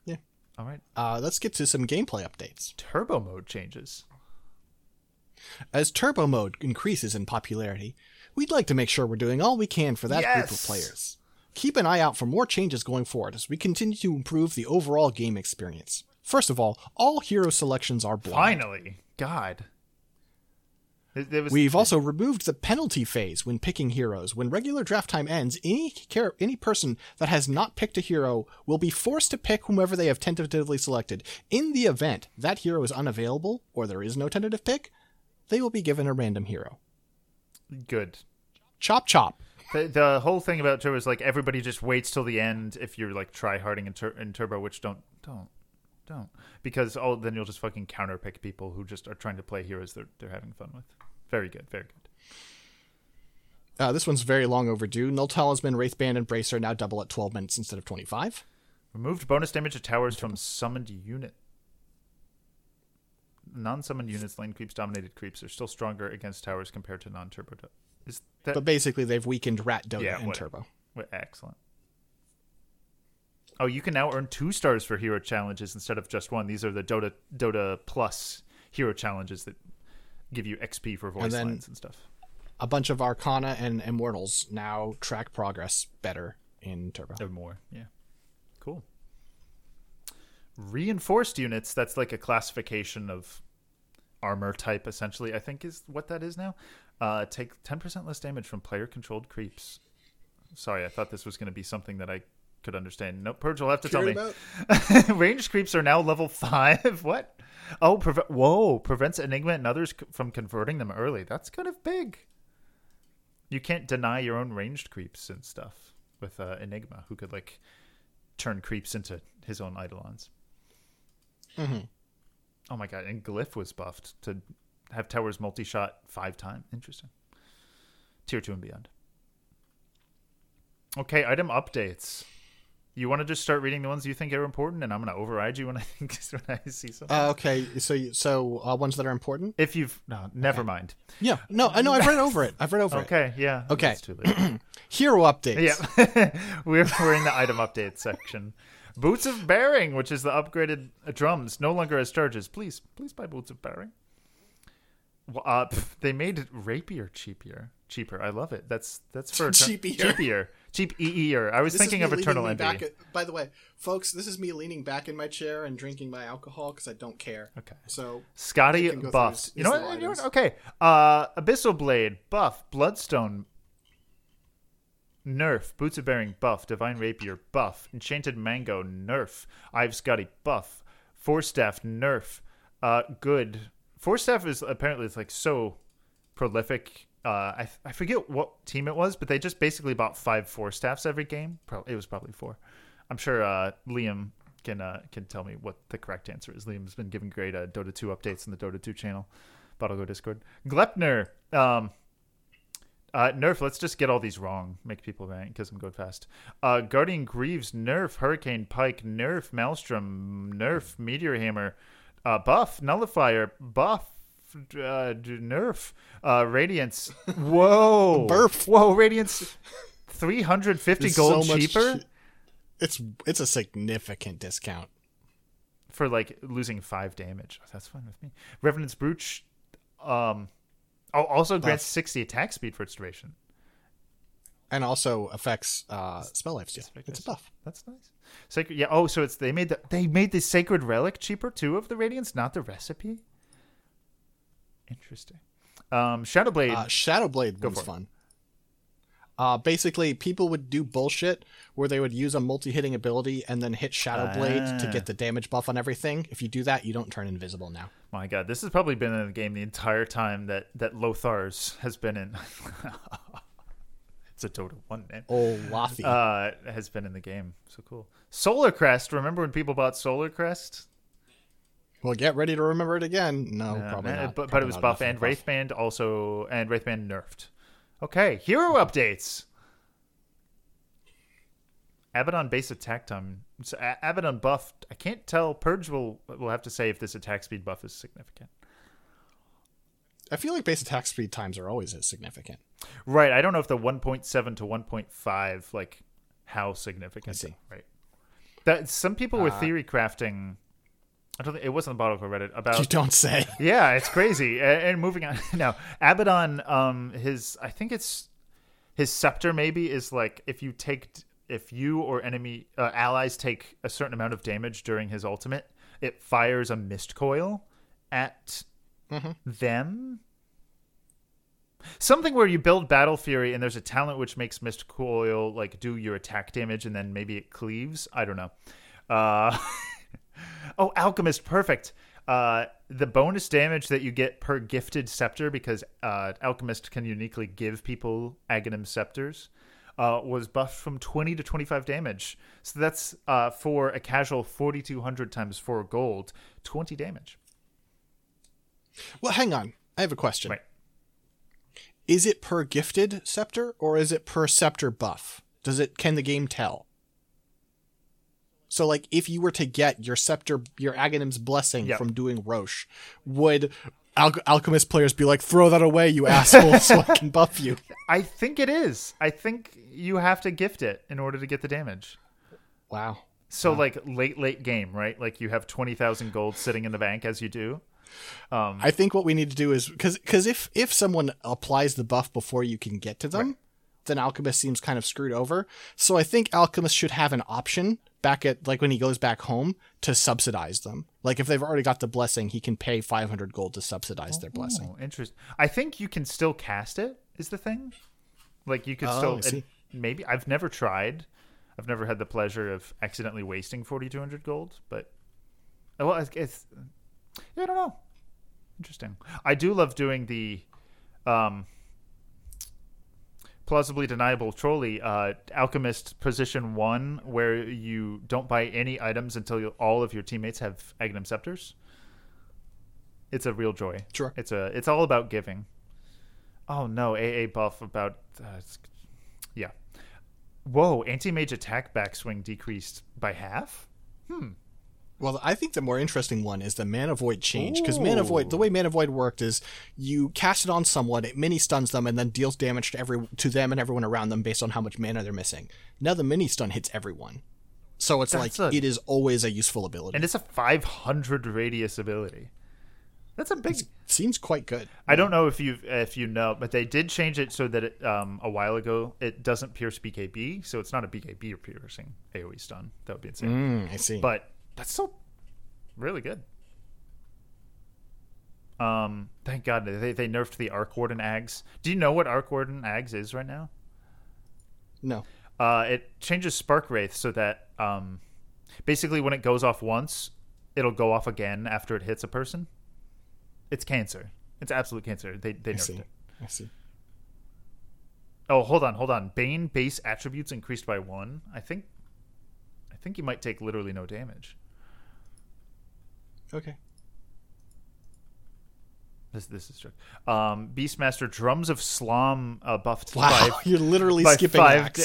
Yeah. all right Uh, let's get to some gameplay updates. turbo mode changes As Turbo Mode increases in popularity, we'd like to make sure we're doing all we can for that group of players. Keep an eye out for more changes going forward as we continue to improve the overall game experience. First of all, all hero selections are blind. finally god It- it was- We've also removed the penalty phase when picking heroes. When regular draft time ends, any char- any person that has not picked a hero will be forced to pick whomever they have tentatively selected. In the event that hero is unavailable or there is no tentative pick, they will be given a random hero. good Chop chop. The, the whole thing about Turbo is like everybody just waits till the end if you're like try harding in, tur- in Turbo, which don't don't don't because oh then you'll just fucking counterpick people who just are trying to play heroes they're they're having fun with. Very good, very good. Uh, this one's very long overdue. Null Talisman, Wraithband, and Bracer now double at 12 minutes instead of 25. Removed bonus damage to towers from summoned unit. Non-summoned units, lane creeps, dominated creeps are still stronger against towers compared to non-turbo. do- Is that But basically, they've weakened Rat, Dota, Yeah, and what- Turbo. Well, excellent. Oh, you can now earn two stars for hero challenges instead of just one. These are the Dota Dota Plus hero challenges that give you XP for voice then- lines and stuff. A bunch of Arcana and Immortals now track progress better in Turbo. Or more, yeah. Cool. Reinforced units, that's like a classification of armor type, essentially, I think is what that is now. Uh, take 10% less damage from player controlled creeps. Sorry, I thought this was going to be something that I could understand. No, Purge will have to tell me. Range creeps are now level five. what? Oh, preve- whoa! Prevents Enigma and others c- from converting them early. That's kind of big. You can't deny your own ranged creeps and stuff with uh, Enigma, who could like turn creeps into his own eidolons. Mhm. Oh my god! And Glyph was buffed to have towers multi-shot five times. Interesting. Tier two and beyond. Okay, item updates. You want to just start reading the ones you think are important, and I'm going to override you when I think when I see something. Uh, okay, so you, so uh, ones that are important. if you've no, never mind. Yeah, no, I know. I've read over it. I've read over it. Okay, yeah. Okay. Too late. Hero updates. yeah, we're we're in the item update section. Boots of Bearing, which is the upgraded uh, drums, no longer has charges. Please, please buy Boots of Bearing. Well, Uh, pff, they made rapier cheaper. Cheaper. I love it. That's that's for Cheapier. Cheapier. Cheap EER. I was This thinking of Eternal Envy. at- by the way, folks, this is me leaning back in my chair and drinking my alcohol because I don't care. Okay. So Skadi You can go through buffs. his- You know what? You know what? Okay. Uh, Abyssal Blade buff. Bloodstone nerf. Boots of Bearing buff. Divine Rapier buff. Enchanted Mango nerf. I've Skadi buff. Force Staff nerf. Uh, good. Force Staff is apparently it's like so prolific. Uh, I I forget what team it was, but they just basically bought five Force Staffs every game. Probably it was probably four. I'm sure uh, Liam can uh, can tell me what the correct answer is. Liam's been giving great uh, Dota 2 updates in the Dota 2 channel, Bottle Go Discord. Gleipnir, um, uh, nerf. Let's just get all these wrong. Make people rank because I'm going fast. Uh, Guardian Greaves, nerf. Hurricane Pike, nerf. Maelstrom, nerf. Meteor Hammer, buff. Nullifier, buff. Uh, nerf. Uh, Radiance. Whoa. Burf. Whoa. Radiance. 350 It's gold so cheaper che- it's it's a significant discount. for like losing five damage. That's fine with me. Revenant's Brooch um oh, also grants 60 attack speed for its duration. and also affects uh, spell life steal. Specific It's a buff. That's nice. Sacred yeah, oh so it's they made the they made the sacred relic cheaper too of the radiance, not the recipe. Interesting. Um Shadowblade Uh, Shadowblade was fun. Uh, basically, people would do bullshit where they would use a multi-hitting ability and then hit Shadowblade to Ah. get the damage buff on everything. If you do that, you don't turn invisible now. My God, this has probably been in the game the entire time that that Lothar's has been in. it's a Dota one man. Oh, Lothy. Uh, has been in the game. So cool. Solar Crest. Remember when people bought Solar Crest? Well, get ready to remember it again. No, Uh, probably eh, not. But, but it was buff and of a buff. Wraithband also, and Wraithband nerfed. Okay, hero updates. Abaddon base attack time. So Abaddon buffed. I can't tell. Purge will will have to say if this attack speed buff is significant. I feel like base attack speed times are always as significant. Right. I don't know if the 1.7 to 1.5 like how significant. I see. Right. That some people were Uh, theory crafting. I don't think it wasn't the bottle Reddit about You don't say. Yeah, it's crazy. A- And moving on now, Abaddon, um, his I think it's his scepter maybe is like if you take if you or enemy uh, allies take a certain amount of damage during his ultimate, it fires a mist coil at them. Something where you build Battle Fury and there's a talent which makes Mist Coil like do your attack damage and then maybe it cleaves. I don't know. Uh, oh, Alchemist, perfect. Uh, the bonus damage that you get per gifted scepter because uh, Alchemist can uniquely give people Aghanim scepters. uh, was buffed from 20 to 25 damage. So that's uh, for a casual 4200 times 4 gold, 20 damage. Well, hang on. I have a question. Right. Is it per gifted scepter or is it per scepter buff? Does it can the game tell? So like if you were to get your scepter your Aghanim's blessing Yep. from doing Rosh, would Al- alchemist players be like throw that away you asshole so I can buff you? I think it is. I think you have to gift it in order to get the damage. Wow. So like late late game, right? Like you have 20,000 gold sitting in the bank as you do. Um, I think what we need to do is because because if if someone applies the buff before you can get to them, then Alchemist seems kind of screwed over. So I think Alchemist should have an option back at like when he goes back home to subsidize them. Like if they've already got the blessing, he can pay 500 gold to subsidize their blessing. Oh, interesting. I think you can still cast it. Is the thing? Like you could Oh, still maybe. I've never tried. I've never had the pleasure of accidentally wasting forty two hundred gold, but oh, well, it's, it's yeah, I don't know. Interesting. I do love doing the um plausibly deniable trolley uh alchemist position one where you don't buy any items until you, all of your teammates have aghanim scepters. It's a real joy. Sure. it's a it's all about giving. Oh no aa buff about uh, yeah. Whoa anti-mage attack backswing decreased by half Well, I think the more interesting one is the Mana Void change because Mana Void, the way Mana Void worked is you cast it on someone, it mini stuns them, and then deals damage to every to them and everyone around them based on how much mana they're missing. Now the mini stun hits everyone, so it's That's like a- it is always a useful ability. and it's a 500 radius ability that's a big seems quite good. I don't know if you if you know, but they did change it so that it, um, a while ago it doesn't pierce BKB, so it's not a BKB or piercing AOE stun. That would be insane. Mm, I see. But that's so really good. Um, thank God they they nerfed the Arc Warden Ags. Do you know what Arc Warden Ags is right now? no. Uh, it changes Spark Wraith so that um, basically when it goes off once, it'll go off again after it hits a person. It's cancer. It's absolute cancer. They they I nerfed see. it. I see. Oh, hold on, hold on. Bane base attributes increased by one. I think, I think you might take literally no damage. Okay. This this is true. Um, Beastmaster drums of Slom uh, buffed Wow, by you're literally skipping five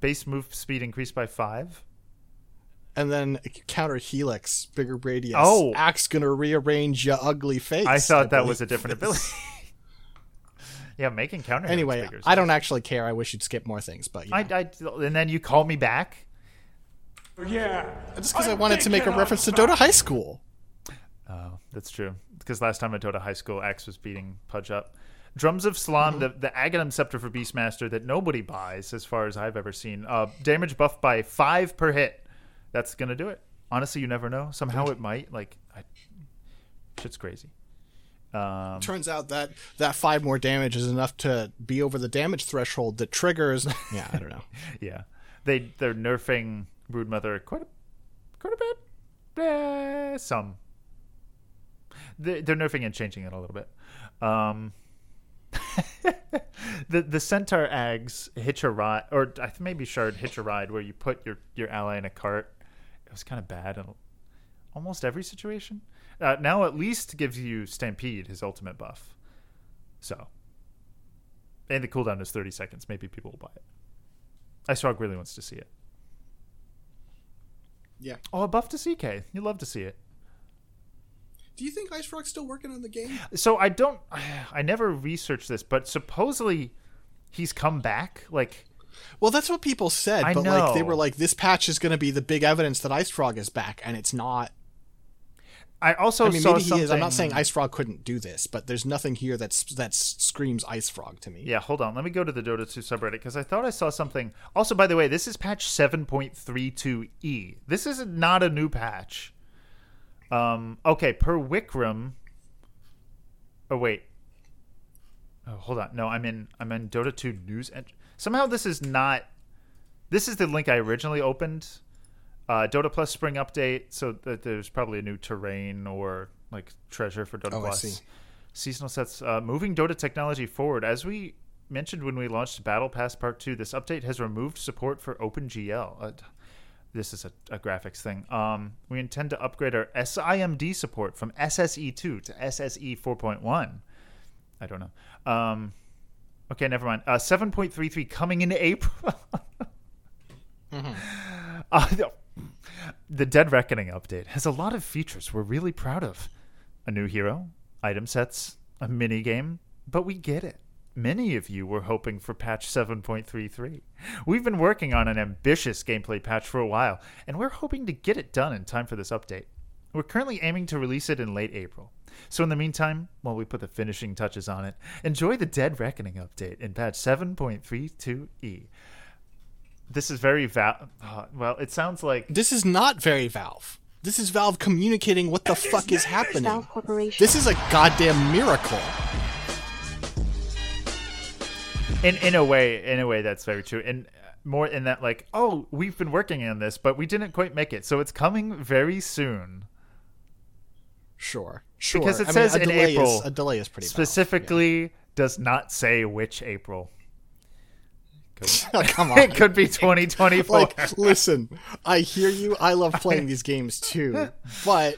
base move speed increased by five. and then counter helix, bigger radius. Oh. axe gonna rearrange your ugly face. I thought that was a different ability. yeah, making counter. Anyway, I don't actually care. I wish you'd skip more things, but I. I and then you call me back. Just because I wanted to make a reference to Dota High School. Oh, that's true. Because last time I Dota high school, Axe was beating Pudge up. Drums of Slom, Mm-hmm. the, the Aghanim Scepter for Beastmaster that nobody buys, as far as I've ever seen. Uh, damage buff by five per hit. That's gonna do it. Honestly, you never know. Somehow it might. Like, I, shit's crazy. Um, Turns out that that five more damage is enough to be over the damage threshold that triggers. yeah, I don't know. yeah, they they're nerfing Broodmother quite a quite a bit. Eh, some. They- They're nerfing and changing it a little bit. Um, the the centaur Ags hitch a ride, or I maybe shard hitch a ride where you put your your ally in a cart. It was kind of bad in almost every situation. Uh, now at least gives you stampede his ultimate buff. So, and the cooldown is thirty seconds. Maybe people will buy it. IceFrog really wants to see it. Yeah. Oh, a buff to CK. You love to see it. Do you think IceFrog's still working on the game? So I don't. I never researched this, but supposedly he's come back. Like Well, that's what people said, I but like they were like, this patch is going to be the big evidence that IceFrog is back, and it's not. I also I mean, saw maybe he is. I'm not saying IceFrog couldn't do this, but there's nothing here that's that screams IceFrog to me. Yeah, hold on. Let me go to the Dota 2 subreddit because I thought I saw something. Also, by the way, this is patch 7.32e. This is not a new patch. Um, okay, per Wykrhm. Oh wait. Oh, hold on. No, I'm in. I'm in Dota 2 news. Ent- Somehow this is not. This is the link I originally opened. Uh, Dota Plus Spring Update. So that there's probably a new terrain or like treasure for Dota Oh, I Plus see. seasonal sets uh, moving dota technology forward as we mentioned when we launched Battle Pass Part 2, this update has removed support for OpenGL. Uh, this is a, a graphics thing. Um, we intend to upgrade our SIMD support from SSE2 to SSE 4.1. I don't know. Um, okay, never mind. Uh, 7.33 coming in April. Uh, the- Dead Reckoning update has a lot of features we're really proud of. A new hero, item sets, a mini game, but we get it. Many of you were hoping for patch 7.33. We've been working on an ambitious gameplay patch for a while, and we're hoping to get it done in time for this update. We're currently aiming to release it in late April. So, in the meantime, while we put the finishing touches on it, enjoy the Dead Reckoning update in patch 7.32e. This is very va- uh, well. It sounds like This is not very Valve. This is Valve communicating what the fuck is happening. Valve Corporation. This is a goddamn miracle. in in a way in a way that's very true and uh, more in that like oh we've been working on this but we didn't quite make it so it's coming very soon Sure, sure. Because it I mean, says a in delay April, Is, a delay is pretty Valve, specifically does not say which april Yeah. Come on. it could be 2024 like, listen, I hear you. I love playing these games too, but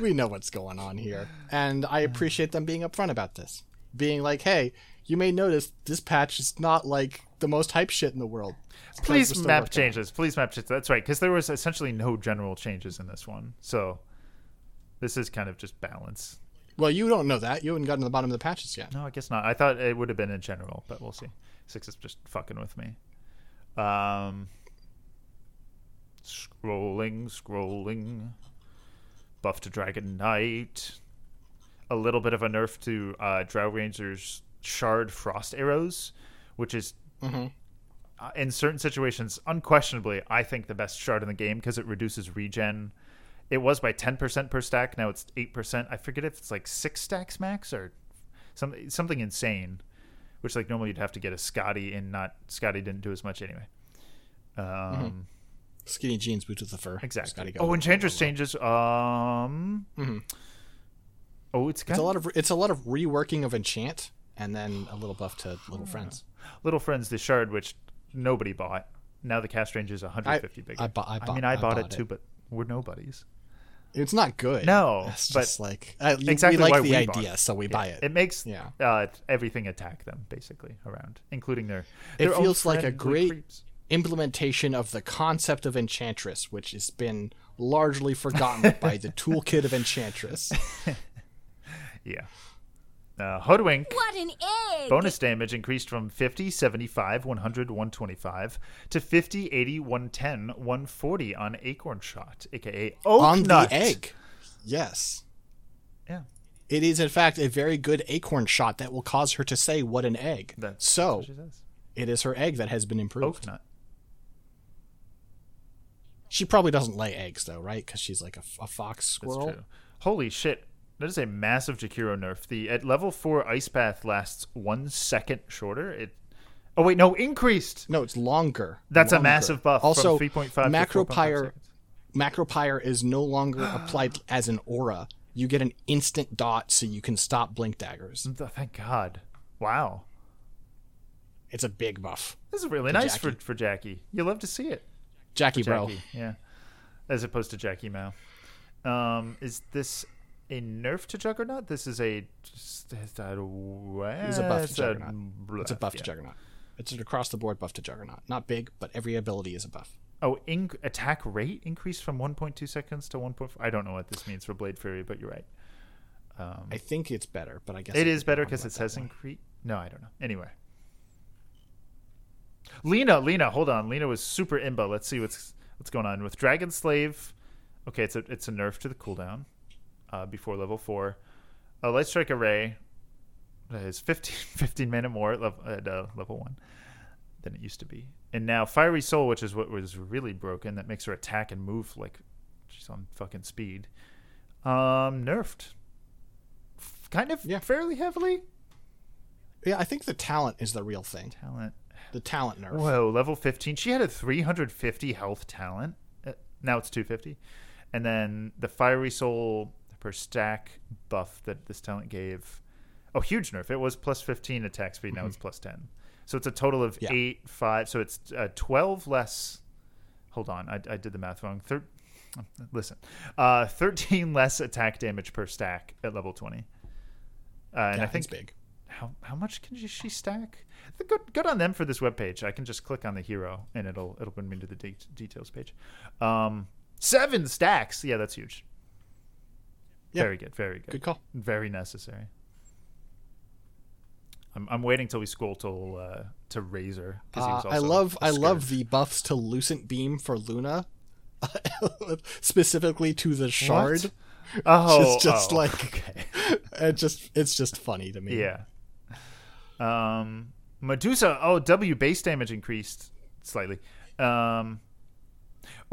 we know what's going on here, and I hmm. appreciate them being upfront about this. Being like, hey, you may notice this patch is not like the most hype shit in the world. It's 'cause we're please map changes please map changes that's right because there was essentially no general changes in this one so this is kind of just balance Well, you don't know that. You haven't gotten to the bottom of the patches yet. No, I guess not. I thought it would have been in general, but we'll see. Six is just fucking with me. Um, scrolling, scrolling. Buff to Dragon Knight. A little bit of a nerf to uh, Drow Ranger's Shard Frost Arrows, which is uh, in certain situations, unquestionably, I think the best shard in the game because it reduces regen. It was by 10% per stack. Now it's 8%. I forget if it's like six stacks max or something something insane, which like normally you'd have to get a Skadi and not Skadi didn't do as much anyway. Um, Skinny jeans, boots with the fur. Exactly. Just gotta go. Oh, Enchantress changes. Um. Oh, it's got It's a lot of it's a lot of reworking of enchant, and then a little buff to little friends. Little Friends the shard, which nobody bought. Now the cast range is 150 bigger. I bu- I bought- mean, I, I bought, bought it too, it. but we're nobodies. It's not good. No, it's but just like uh, you- exactly we like the we bought idea, it. so we Yeah. buy it. It makes Yeah. uh, everything attack them basically around, including their. It their own feels like a great creeps. implementation of the concept of Enchantress, which has been largely forgotten by the toolkit of Enchantress. Yeah. Uh, Hoodwink. What an egg! Bonus damage increased from 50, 75, 100, 125 to 50, 80, 110, 140 on Acorn Shot, aka Oak on Nut. the egg. Yes. Yeah. It is, in fact, a very good acorn shot that will cause her to say, What an egg. That's, so, what she says. it is her egg that has been improved. Oak Nut. She probably doesn't lay eggs, though, right? Because she's like a fox That's squirrel. true. Holy shit. That is a massive Jakiro nerf. The at level four ice path lasts one second shorter. It Oh wait, no, increased. No, it's longer. That's a massive buff. Also, from 3.5 to 4.5 Macropyre, seconds. Macropyre is no longer applied as an aura. You get an instant dot so you can stop blink daggers. Thank God. Wow. It's a big buff. This is really nice for, Jackie. for Jackie. You love to see it. Jackie, bro. Jackie, yeah. As opposed to Jackie Mao. Um, is this a nerf to Juggernaut? This is a. It's It's a buff to Juggernaut. It's a buff to. Juggernaut. It's an across the board buff to Juggernaut. Not big, but every ability is a buff. Oh, attack rate increased from 1.2 seconds to 1.4. I don't know what this means for Blade Fury, but you're right. Um, I think it's better, but I guess It is be better because it says increase. No, I don't know. Anyway. Lina, Lina, hold on. Lina was super imba. Let's see what's what's going on with Dragon Slave. Okay, it's a it's a nerf to the cooldown uh, before level four. A Light Strike Array is 15, 15 minute more at, level, at uh, level one than it used to be, and now Fiery Soul, which is what was really broken, that makes her attack and move like she's on fucking speed. Um, nerfed, F- kind of Yeah. fairly heavily. Yeah, I think the talent is the real thing. Talent. The talent nerf. Whoa, level 15. She had a 350 health talent. Uh, now it's 250. And then the Fiery Soul per stack buff that this talent gave. Oh, huge nerf. It was plus 15 attack speed. Now it's plus 10. So it's a total of Yeah. eight, five. So it's uh, 12 less. Hold on. I, I did the math wrong. Thir- listen. Uh, 13 less attack damage per stack at level 20. Uh, and Yeah, I think big. how how much can she- she stack? Good good on them for this webpage. I can just click on the hero and it'll it'll bring me to the de- details page. Um, seven stacks. Yeah, that's huge. Yeah. Very good. Very good. Good call. Very necessary. I'm I'm waiting till we scroll till uh, to Razor. Uh, I love I love the buffs to Lucent Beam for Luna, specifically to the shard. Oh, It's just oh, like okay. it just it's just funny to me. Yeah. Um, Medusa. Oh, W base damage increased slightly. Um,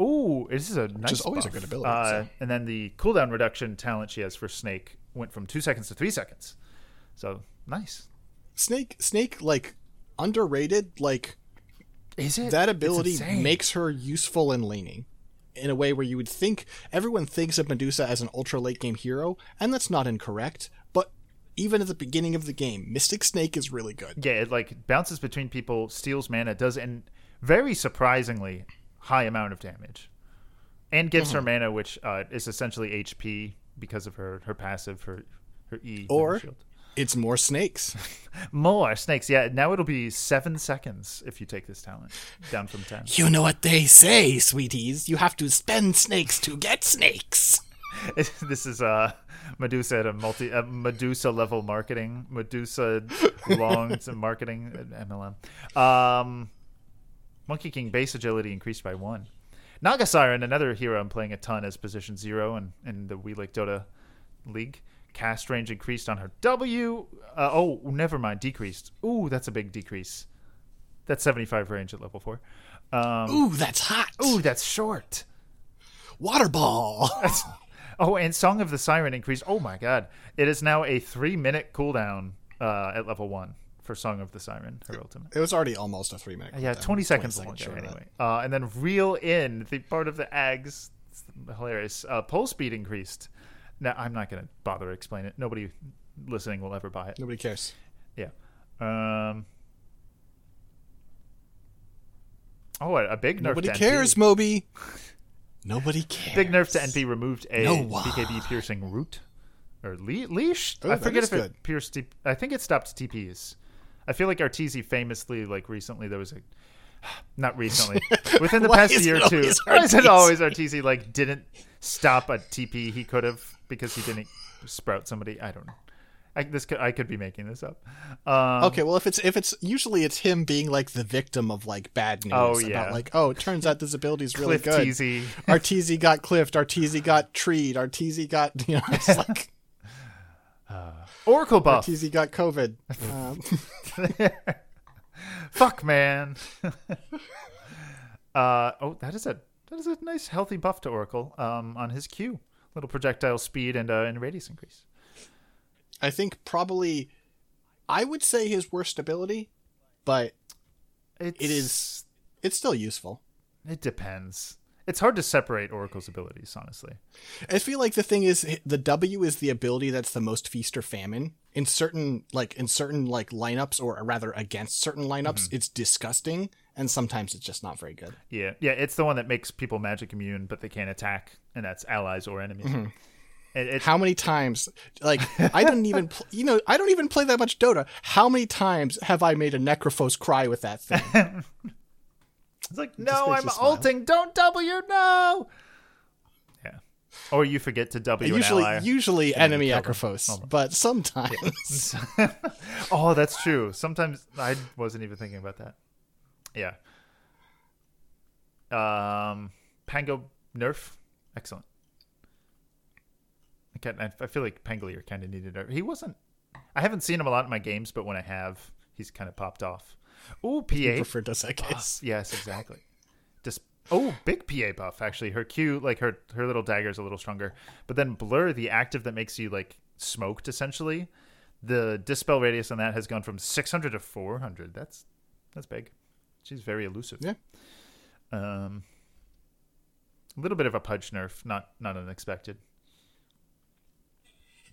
ooh, this is a nice. is always a good ability, Uh, so. And then the cooldown reduction talent she has for Snake went from two seconds to three seconds. So nice. Snake Snake like underrated like Is it that ability makes her useful in laning in a way where you would think everyone thinks of Medusa as an ultra late game hero, and that's not incorrect. But even at the beginning of the game, Mystic Snake is really good. Yeah, it like bounces between people, steals mana, does and very surprisingly high amount of damage, and gives Mm-hmm. her mana, which uh, is essentially HP because of her her passive, her her E. Or-. It's more snakes. more snakes. Yeah, now it'll be seven seconds if you take this talent down from ten. you know what they say, sweeties. You have to spend snakes to get snakes. this is uh Medusa at a multi uh, Medusa level marketing, Medusa long marketing MLM. Um, Monkey King base agility increased by one. Naga Siren, another hero I'm playing a ton as position zero in, in the We Like Dota League. Cast range increased on her W. Uh, oh, never mind, decreased. Ooh, that's a big decrease. That's 75 range at level four. Um, Ooh, that's hot. ooh, that's short. water ball. Oh, and Song of the Siren increased. Oh my god. It is now a three minute cooldown uh, at level one for Song of the Siren, her ultimate. it was already almost a three minute. Yeah. 20 seconds 20 longer short anyway. Uh, and then Reel In, the part of the Ags, hilarious. Uh, pull speed increased. Now, I'm not going to bother to explain it. Nobody listening will ever buy it. Nobody cares. Yeah. Um, oh, a, a big nerf Nobody to NP. cares, Moby. Nobody cares. Big nerf to NP removed a No. BKB piercing root or le- leash. Oh, I forget if it pierced. I think it stopped TPs. I feel like Arteezy famously, like recently, there was a not recently within the past year or two. Why is it always Arteezy? Like didn't stop a TP he could have because he didn't sprout somebody. I don't know. I, this could, I could be making this up. Um, Okay, well if it's if it's usually it's him being like the victim of like bad news Oh, yeah. about like oh it turns out this ability is really good. Arteezy got cliffed. Arteezy got treed. Arteezy got you know it's like Oracle buff. Arteezy got COVID. Um, Fuck man. uh oh, that is a that is a nice healthy buff to Oracle um, on his Q. Little projectile speed and uh, and radius increase. I think probably I would say his worst ability, but It's, it is it's still useful. It depends. It's hard to separate Oracle's abilities, honestly. I feel like the thing is the W is the ability that's the most feast or famine in certain like in certain like lineups or rather against certain lineups. Mm-hmm. It's disgusting, and sometimes it's just not very good. Yeah, yeah. It's the one that makes people magic immune, but they can't attack, and that's allies or enemies. It, How many times like I don't even pl- you know I don't even play that much Dota. How many times have I made a Necrophos cry with that thing? it's like, no, I'm ulting. Don't W, no. Yeah. Or you forget to W usually usually enemy. Necrophos, but sometimes oh, that's true. Sometimes I wasn't even thinking about that. Yeah. Um, Pango nerf, excellent. I, can't, I I feel like Pangolier kind of needed nerf. He wasn't. I haven't seen him a lot in my games, but when I have, he's kind of popped off. Ooh, PA. prefer Dos Equis. Yes, exactly. Just oh, big PA buff actually. Her Q, like her her little dagger is a little stronger. But then blur, the active that makes you like smoked essentially. The dispel radius on that has gone from 600 to 400. That's that's big. She's very elusive. Yeah. Um, a little bit of a pudge nerf, not not unexpected.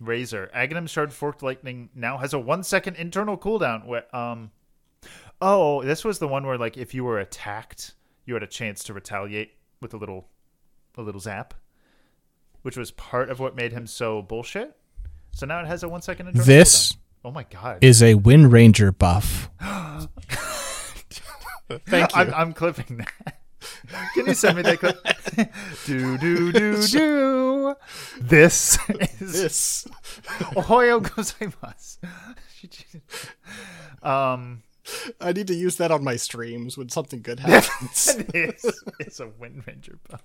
Razor Aghanim Shard Forked Lightning now has a one second internal cooldown. Where, um, Oh, this was the one where like if you were attacked, you had a chance to retaliate with a little a little zap, which was part of what made him so bullshit. So now it has a one second endurance This cooldown. Oh my god. is a Windranger buff. Thank you. I'm, I'm clipping that. Can you send me that clip? do do do do. This is this. Ohoyo gozaimasu. um, I need to use that on my streams when something good happens. it's, is a Windranger buff.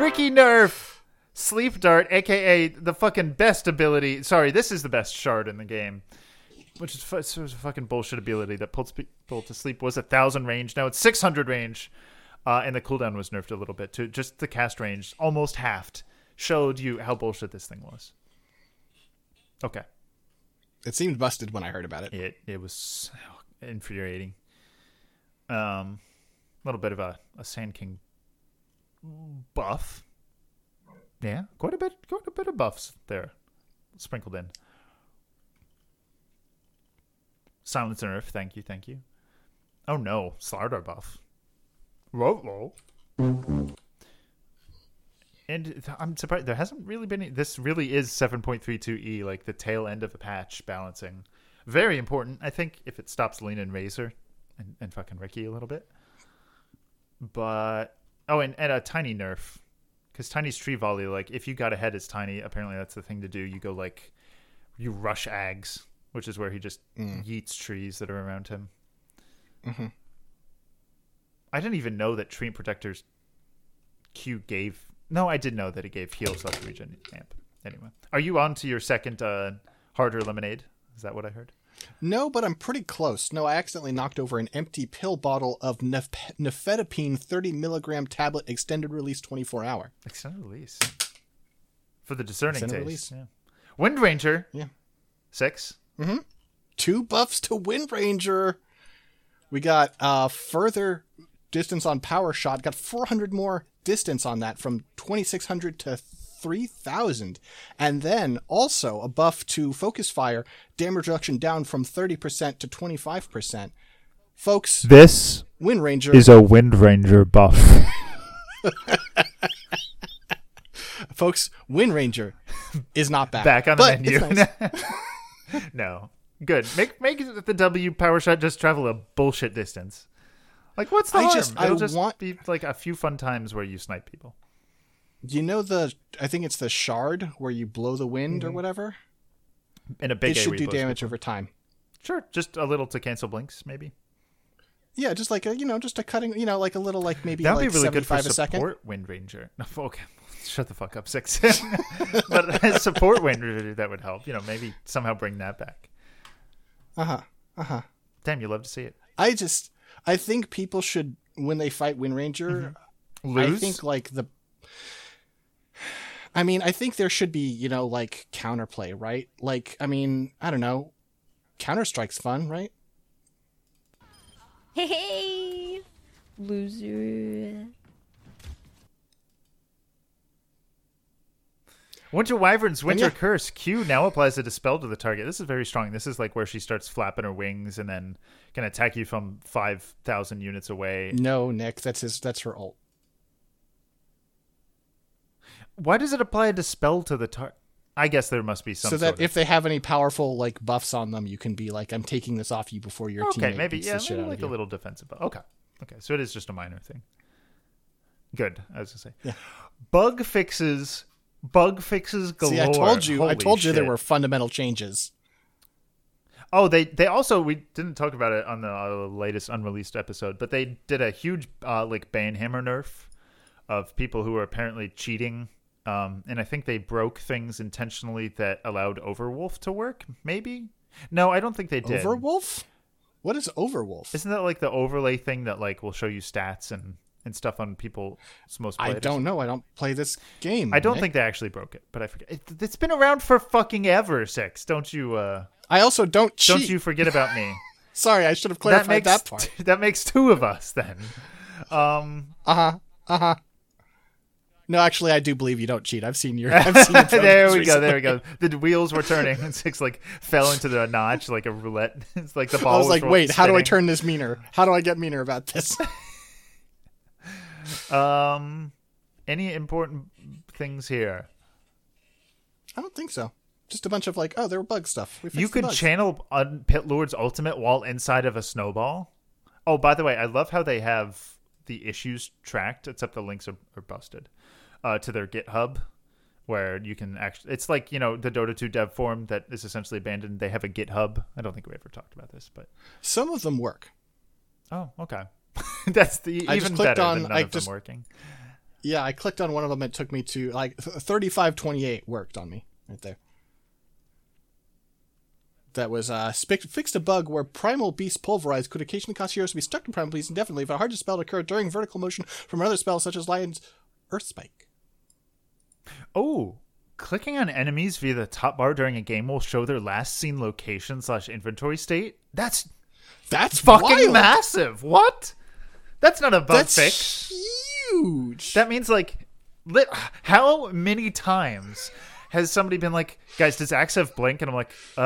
Riki Nerf, Sleep Dart, aka the fucking best ability. Sorry, this is the best shard in the game. Which is it's a fucking bullshit ability that pulled people to sleep was a thousand range. Now it's six hundred range, uh, and the cooldown was nerfed a little bit to just the cast range almost halved. Showed you how bullshit this thing was. Okay, it seemed busted when I heard about it. it it was infuriating. Um, a little bit of a a Sand King buff. Yeah, quite a bit, quite a bit of buffs there, sprinkled in. Silence and Earth, thank you, thank you. Oh no, Slardar buff. Whoa, whoa. And I'm surprised there hasn't really been. This really is 7.32e, like the tail end of the patch balancing. Very important, I think, if it stops Lina and Razor and, and fucking Riki a little bit. But oh, and, and a tiny nerf because Tiny's tree volley. Like if you got ahead as Tiny, apparently that's the thing to do. You go like you rush Ags, which is where he just yeets trees that are around him. I didn't even know that Treant Protector's Q gave. No, I did know that it gave heal slash regen amp. Anyway, are you on to your second uh, harder lemonade? Is that what I heard? No, but I'm pretty close. No, I accidentally knocked over an empty pill bottle of nef- nifedipine 30 milligram tablet extended release 24 hour. Extended release for the discerning Extended taste. release. Yeah. Windranger Yeah. six. Mm-hmm. Two buffs to Windranger. We got uh further distance on power shot. Got 400 more distance on that from 2600 to 3000. And then also a buff to focus fire, damage reduction down from 30% to 25%. Folks, This Windranger is a Windranger buff. folks, Windranger is not bad. Back on the menu. nice. no, good. Make make the W power shot just travel a bullshit distance. Like what's the I harm? just- I It'll just want- be like a few fun times where you snipe people. You know the I think it's the shard where you blow the wind Mm-hmm. or whatever? In a big it should do damage people. over time. Sure, just a little to cancel blinks, maybe. Yeah, just like a you know, just a cutting, you know, like a little like maybe That would like be really good for 75 a second. support Windranger. No, okay, shut the fuck up, six. but support Windranger, that would help. You know, maybe somehow bring that back. Uh huh. Uh-huh. Damn, you love to see it. I just I think people should when they fight Windranger, Mm-hmm. Lose. I think like the I mean, I think there should be, you know, like counterplay, right? Like, I mean, I don't know. Counter Strike's fun, right? Hey, hey, loser. Winter Wyvern's Winter yeah. Curse Q now applies a dispel to the target. This is very strong. This is like where she starts flapping her wings and then can attack you from five thousand units away. No, Nick, that's his that's her ult. Why does it apply a dispel to the target? I guess there must be some. so that sort of- if they have any powerful like buffs on them, you can be like, I'm taking this off you before your okay, teammate maybe yeah, maybe like a little defensive. bu- Okay, okay, so it is just a minor thing. Good, I was gonna say. Yeah. Bug fixes, bug fixes galore. See, I told you, I Holy told you there were fundamental changes. Oh, they they also we didn't talk about it on the uh, latest unreleased episode, but they did a huge uh, like ban hammer nerf of people who were apparently cheating, um, and I think they broke things intentionally that allowed Overwolf to work. Maybe no, I don't think they did. Overwolf? What is Overwolf? Isn't that like the overlay thing that like will show you stats and and stuff on people's most? I don't know. I don't play this game. I don't Nick. think they actually broke it, but I forget. It, it's been around for fucking ever. Six. Don't you? uh I also don't cheat. Don't you forget about me. Sorry, I should have that clarified makes that part. that makes two of us then. Um, Uh huh. Uh huh. No, actually, I do believe you don't cheat. I've seen your. I've seen your there we go. There we go. The wheels were turning. and Six like fell into the notch like a roulette. It's like the ball. I was like, roll- wait, how do I turn this meaner? How do I get meaner about this? Um, any important things here? I don't think so. Just a bunch of like, oh, there were bug stuff. We You could channel on Pit Lord's ultimate while inside of a snowball. Oh, by the way, I love how they have the issues tracked, except the links are, are busted uh, to their GitHub, where you can actually. It's like you know the Dota 2 dev forum that is essentially abandoned. They have a GitHub. I don't think we ever talked about this, but Some of them work. oh, okay. That's the I even clicked better on- than none I of just- them working. Yeah, I clicked on one of them. It took me to like thirty-five twenty-eight. Worked on me right there. That was uh, spic- fixed a bug where Primal Beast Pulverized could occasionally cause heroes to be stuck to Primal Beast indefinitely if a hard to spell occurred during vertical motion from another spell such as Lion's Earth Spike. Oh, clicking on enemies via the top bar during a game will show their last seen location slash inventory state. That's That's fucking wild. massive. What? That's not a bug That's fix. huge. That means like, lit, how many times has somebody been like, guys, does Axe have blink? And I'm like, uh,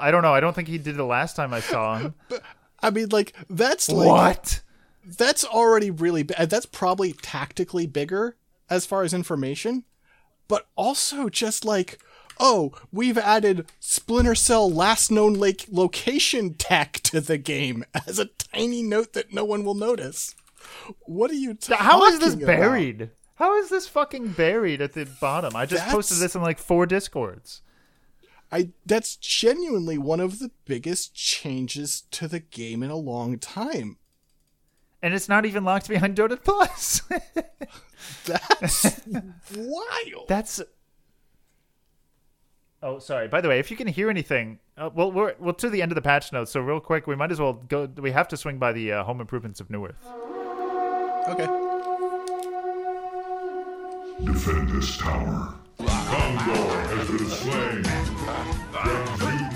I don't know. I don't think he did the last time I saw him. I mean, like that's like what? that's already really bad. That's probably tactically bigger as far as information, but also just like, oh, we've added Splinter Cell last known lake location tech to the game as a tiny note that no one will notice. What are you talking How is this about? buried? How is this fucking buried at the bottom? I just posted this in like four discords. I that's genuinely one of the biggest changes to the game in a long time. And it's not even locked behind Dota Plus. That's wild. That's. Oh, sorry. By the way, if you can hear anything, uh, well, we're well to the end of the patch notes. So real quick, we might as well go. We have to swing by the uh, home improvements of Newerth. Okay. Defend this tower. Kongor has been slain.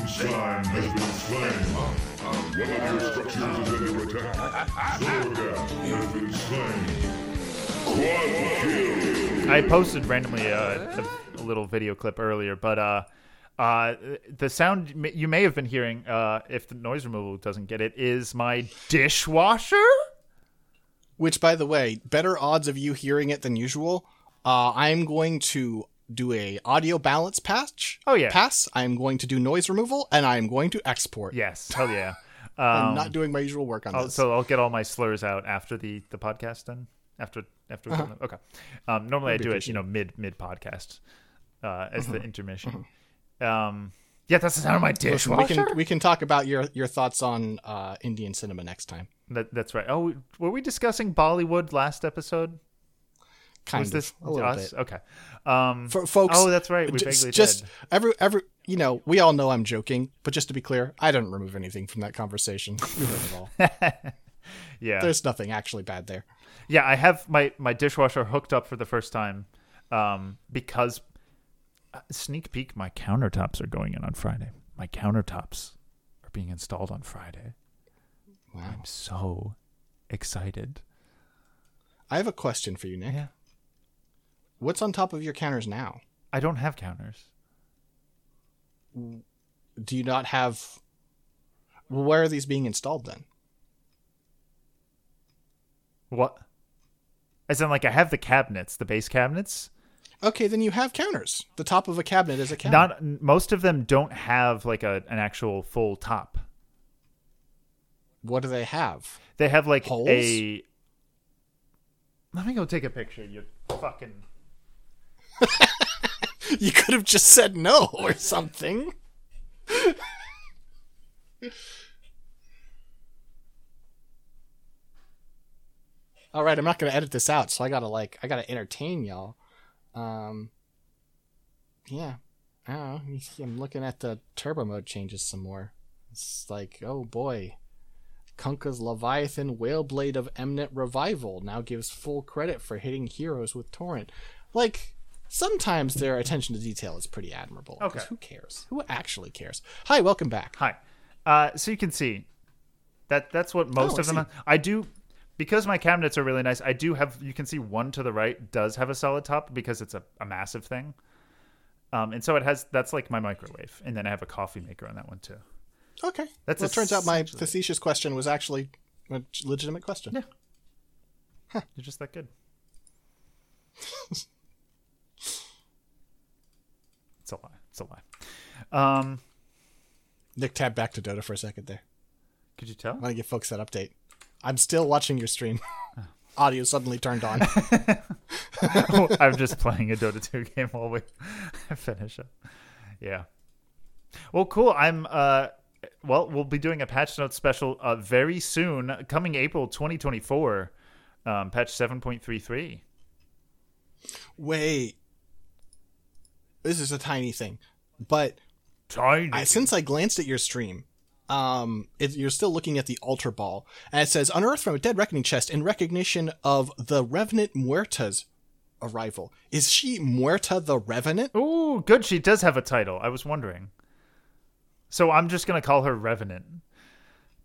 Judenstein has been slain. One of your structures is under attack. Zorga has been slain. Quad kill. I posted randomly uh, a, a little video clip earlier, but uh, uh, the sound you may have been hearing, uh, if the noise removal doesn't get it, is my dishwasher. Which, by the way, better odds of you hearing it than usual. Uh, I'm going to do a audio balance patch. Oh, yeah. Pass. I'm going to do noise removal, and I'm going to export. Yes, hell yeah. I'm Um, not doing my usual work on I'll, this. so I'll get all my slurs out after the the podcast then after after Uh-huh. okay um normally i That'd be do it you know mid mid podcast uh as the intermission um yeah that's the sound of my Listen, dishwasher we can we can talk about your your thoughts on uh, Indian cinema next time. that, that's right oh were we discussing bollywood last episode Kind was of this a little us bit. okay um For folks, oh that's right we just, vaguely just did every every you know we all know I'm joking, but just to be clear, I didn't remove anything from that conversation. You heard it all. yeah There's nothing actually bad there. Yeah, I have my my dishwasher hooked up for the first time um, because uh, sneak peek, my countertops are going in on Friday. My countertops are being installed on Friday. Wow. I'm so excited. I have a question for you, Nick. Yeah, What's on top of your counters now? I don't have counters. Do you not have? Well, where are these being installed then? What? As in, like, I have the cabinets, the base cabinets. Okay, then you have counters. The top of a cabinet is a counter. Not most of them don't have like a an actual full top. what do they have? They have like Holes? a. Let me go take a picture. You fucking. You could have just said no or something. All right, I'm not gonna edit this out, so I gotta like I gotta entertain y'all. Um, yeah, I don't know. I'm looking at the turbo mode changes some more. It's like, oh boy, Kunkka's Leviathan Whaleblade of Eminent Revival now gives full credit for hitting heroes with Torrent. Like, sometimes their attention to detail is pretty admirable. Okay. Who cares? Who actually cares? Hi, welcome back. Hi. Uh, so you can see that that's what most Oh, of them. Are. I do because my cabinets are really nice. I do have. You can see one to the right does have a solid top because it's a, a massive thing. Um, and so it has. That's like my microwave, and then I have a coffee maker on that one too. Okay. That's well, it turns out my facetious question was actually a legitimate question. Yeah. You're just that good. it's a lie. It's a lie. Um, Nick tabbed back to Dota for a second there. could you tell? I want to give folks that update. I'm still watching your stream. Audio suddenly turned on. I'm just playing a Dota 2 game while we finish it. Yeah. Well, cool. I'm uh well, we'll be doing a patch note special uh very soon, coming April 2024. Um patch 7.33. Wait. This is a tiny thing. But Tiny. I, since I glanced at your stream, um, it, you're still looking at the altar ball, and it says unearthed from a dead reckoning chest in recognition of the Revenant Muerta's arrival. Is she Muerta the Revenant? Ooh, good. She does have a title. I was wondering. So I'm just gonna call her Revenant.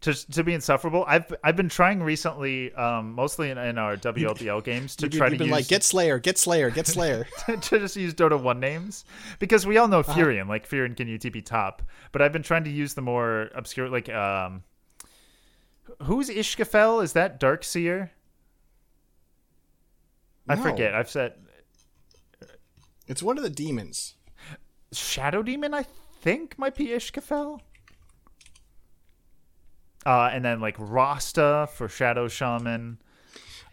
To, to be insufferable, I've I've been trying recently, um, mostly in, in our WLDL games, to try you've to been use like, get Slayer, get Slayer, get Slayer. to just use Dota 1 names because we all know Uh-huh. Furion, like Furion can UTP top, but I've been trying to use the more obscure, like, um, who's Ishkafel? Is that Darkseer? I forget. I've said it's one of the demons. Shadow Demon, I think, might be Ishkafel. Uh, and then like Rasta for Shadow Shaman.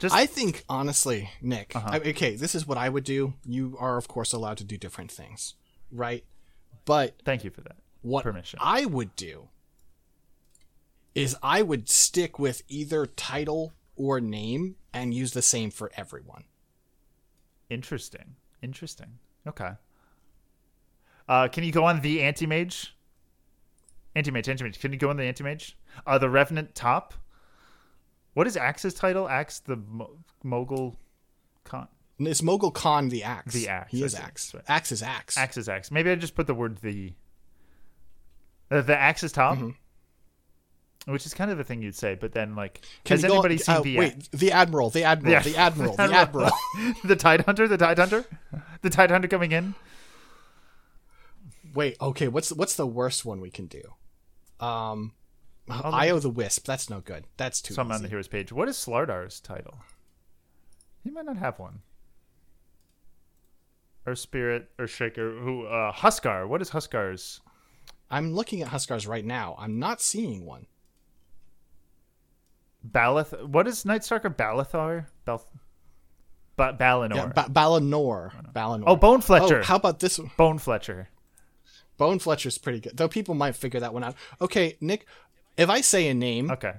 Just I think, honestly, Nick, Uh-huh. I- okay, this is what I would do. You are, of course, allowed to do different things, right? But thank you for that. what Permission. I would do is I would stick with either title or name and use the same for everyone. Interesting. Interesting. Okay. Uh, can you go on the anti mage? Anti mage, anti mage. Can you go on the anti mage? Uh, the revenant top. What is Axe's title? Axe the Mo- mogul. Con- And Is Mogul Khan the axe? The axe, He is axe. Right. Axe is axe. axe is axe. Maybe I just put the word the. Uh, the axe is top. Which is kind of the thing you'd say, but then like, Mm-hmm. Can has you go- anybody seen uh, the wait? The admiral, the admiral, Yeah. the admiral, the admiral. the Tide Hunter, the Tide Hunter, the Tide Hunter coming in? wait, okay. What's what's the worst one we can do? Um, Io the Wisp. That's no good. That's too. So I'm on the hero's page. What is Slardar's title? He might not have one. Or Spirit or Shaker. Who? Uh, Huskar. What is Huskar's? I'm looking at Huskars right now. I'm not seeing one. Baleth. What is Nightstalker? Balathar. Bal. Ba- Balanar. Yeah, ba- Balanar. Balanar. oh, Bone Fletcher. Oh, how about this? one? Bone Fletcher. Bone Fletcher's pretty good, though. People might figure that one out. Okay, Nick, if I say a name, Okay.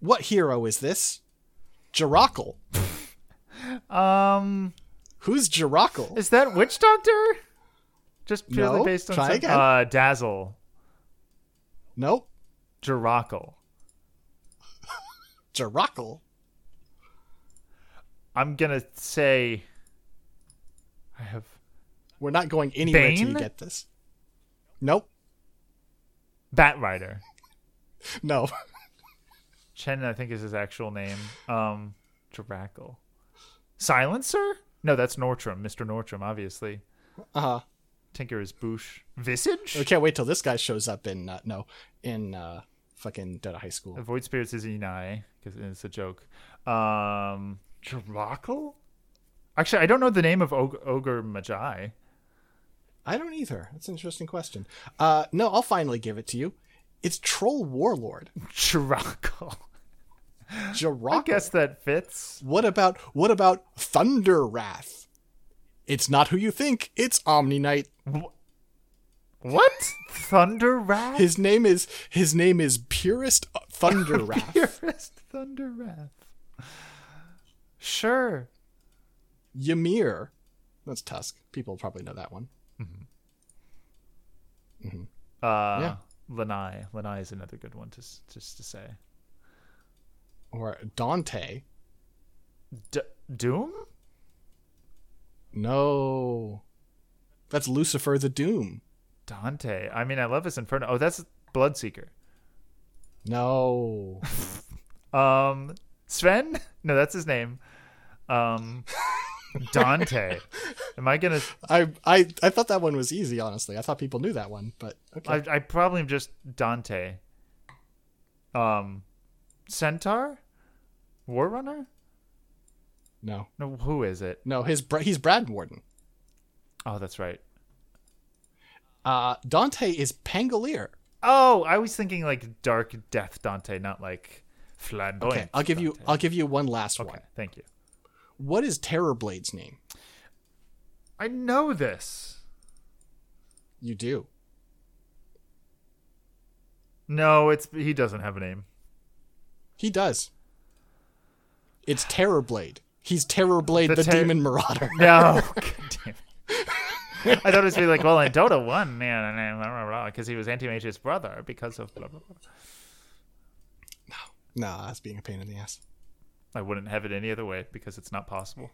what hero is this? Jirackle. Um, Who's Jirackle? is that Witch Doctor? Just purely No, based on try some- again. uh Dazzle, Nope. Jirackle. Jirackle. I'm gonna say. I have We're not going anywhere until you get this. Nope. Batrider. No. Chen, I think, is his actual name. Um, Jirackle. Silencer? No, that's Nortrom. Mr. Nortrom, obviously. Uh huh. Tinker is Boush. Visage? I can't wait till this guy shows up in uh, no in uh, fucking Dota High School. Void Spirits is Inai, because it's a joke. Um, Jirackle? Actually, I don't know the name of Og- Ogre Magi. I don't either. That's an interesting question. Uh, no, I'll finally give it to you. It's Troll Warlord. Jirackle. I guess that fits. What about what about Thunder Wrath? It's not who you think. It's Omni Knight. What? Thunder Wrath? His name is his name is Purist Thunder Wrath. Purist Thunder Wrath. Sure. Ymir. That's Tusk. People probably know that one. Uh, Yeah. Lanai. Lanai is another good one to just to say. Or Dante. D- Doom? No. That's Lucifer the Doom. Dante. I mean, I love his Inferno. Oh, that's Bloodseeker. No. Um, Sven? No, that's his name. Um, Dante. Am I gonna? I, I I thought that one was easy. Honestly, I thought people knew that one, but okay. I, I probably am just Dante. Um, Centaur, War Runner. no, No, who is it? no. His he's Brad Warden. Oh, that's right. Uh, Dante is Pangolier. Oh, I was thinking like Dark Death Dante, not like flamboyant. Okay, I'll give you I'll give you one last Okay, one. thank you. What is Terrorblade's name? I know this. You do. No, it's he doesn't have a name. He does. It's Terrorblade. He's Terrorblade, The the, ter- Demon Marauder. No, God damn it. I thought it was be like, well, in Dota one, man, because he was Anti-Mage's brother because of blah blah blah. No, no, that's being a pain in the ass. I wouldn't have it any other way because it's not possible.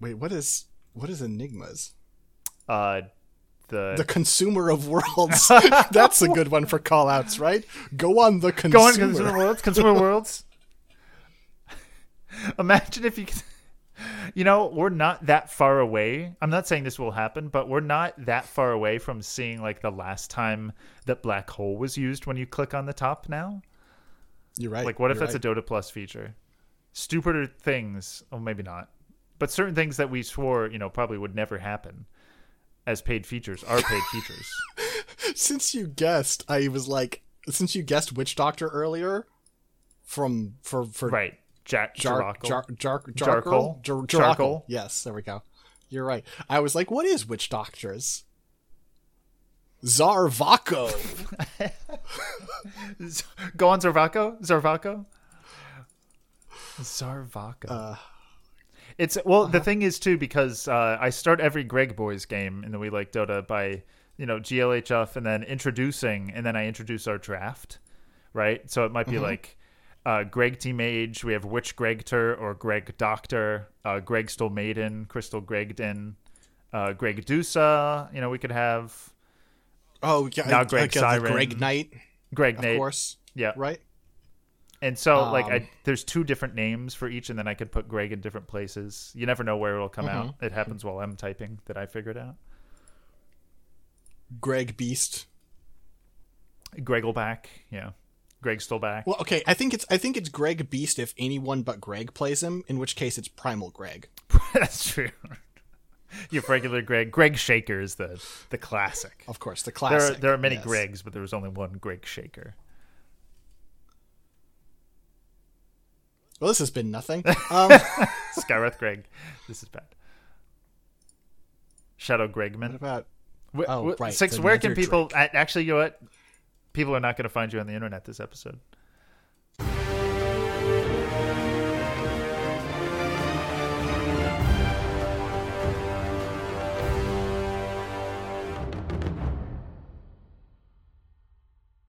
Wait, what is what is Enigmas? Uh, the, The consumer of worlds. That's a good one for call outs, right? Go on the consumer. go on consumer worlds, consumer worlds. Imagine if you could. You know, we're not that far away. I'm not saying this will happen, but we're not that far away from seeing like the last time that black hole was used when you click on the top now. You're right. Like, what if you're that's right. a Dota Plus feature? Stupider things, oh, maybe not, but certain things that we swore, you know, probably would never happen as paid features are paid features. Since you guessed, I was like, since you guessed Witch Doctor earlier, from for for Right. Jack Jar, jar, jar, Charcoal? Jar, Jarkle? Charcoal? Yes, there we go. You're right. I was like, what is Witch Doctors? Zharvakko. Go on, Zharvakko. Zharvakko. Zharvakko. Uh, it's well. uh-huh. The thing is too because uh, I start every Greg Boys game in the We Like Dota by you know GLHF and then introducing and then I introduce our draft, right? So it might be Mm-hmm. like uh, Greg T Mage. We have Witch Gregter or Greg Doctor. Uh, Greg Stole Maiden. Crystal Gregden. Uh, Greg Dusa. You know we could have oh, yeah. Now Greg Siren. Greg Knight, Greg Knight. of course. Yeah. Right? And so, like, Um, I, there's two different names for each, and then I could put Greg in different places. You never know where it'll come out. Mm-hmm. It happens while I'm typing that I figured out. Greg Beast. Gregelback, yeah. Greg back. Well, okay. I think it's I think it's Greg Beast if anyone but Greg plays him. In which case, it's Primal Greg. That's true. Your regular Greg. Greg Shaker is the the classic. Of course, the There classic. are, there are many yes. Gregs, but there was only one Greg Shaker. Well, this has been nothing. Um, Skywrath Greg. This is bad. Shadow what Gregman. about Wh- Oh, right, Six, where can people. a- Actually, you know what? People are not going to find you on the internet this episode.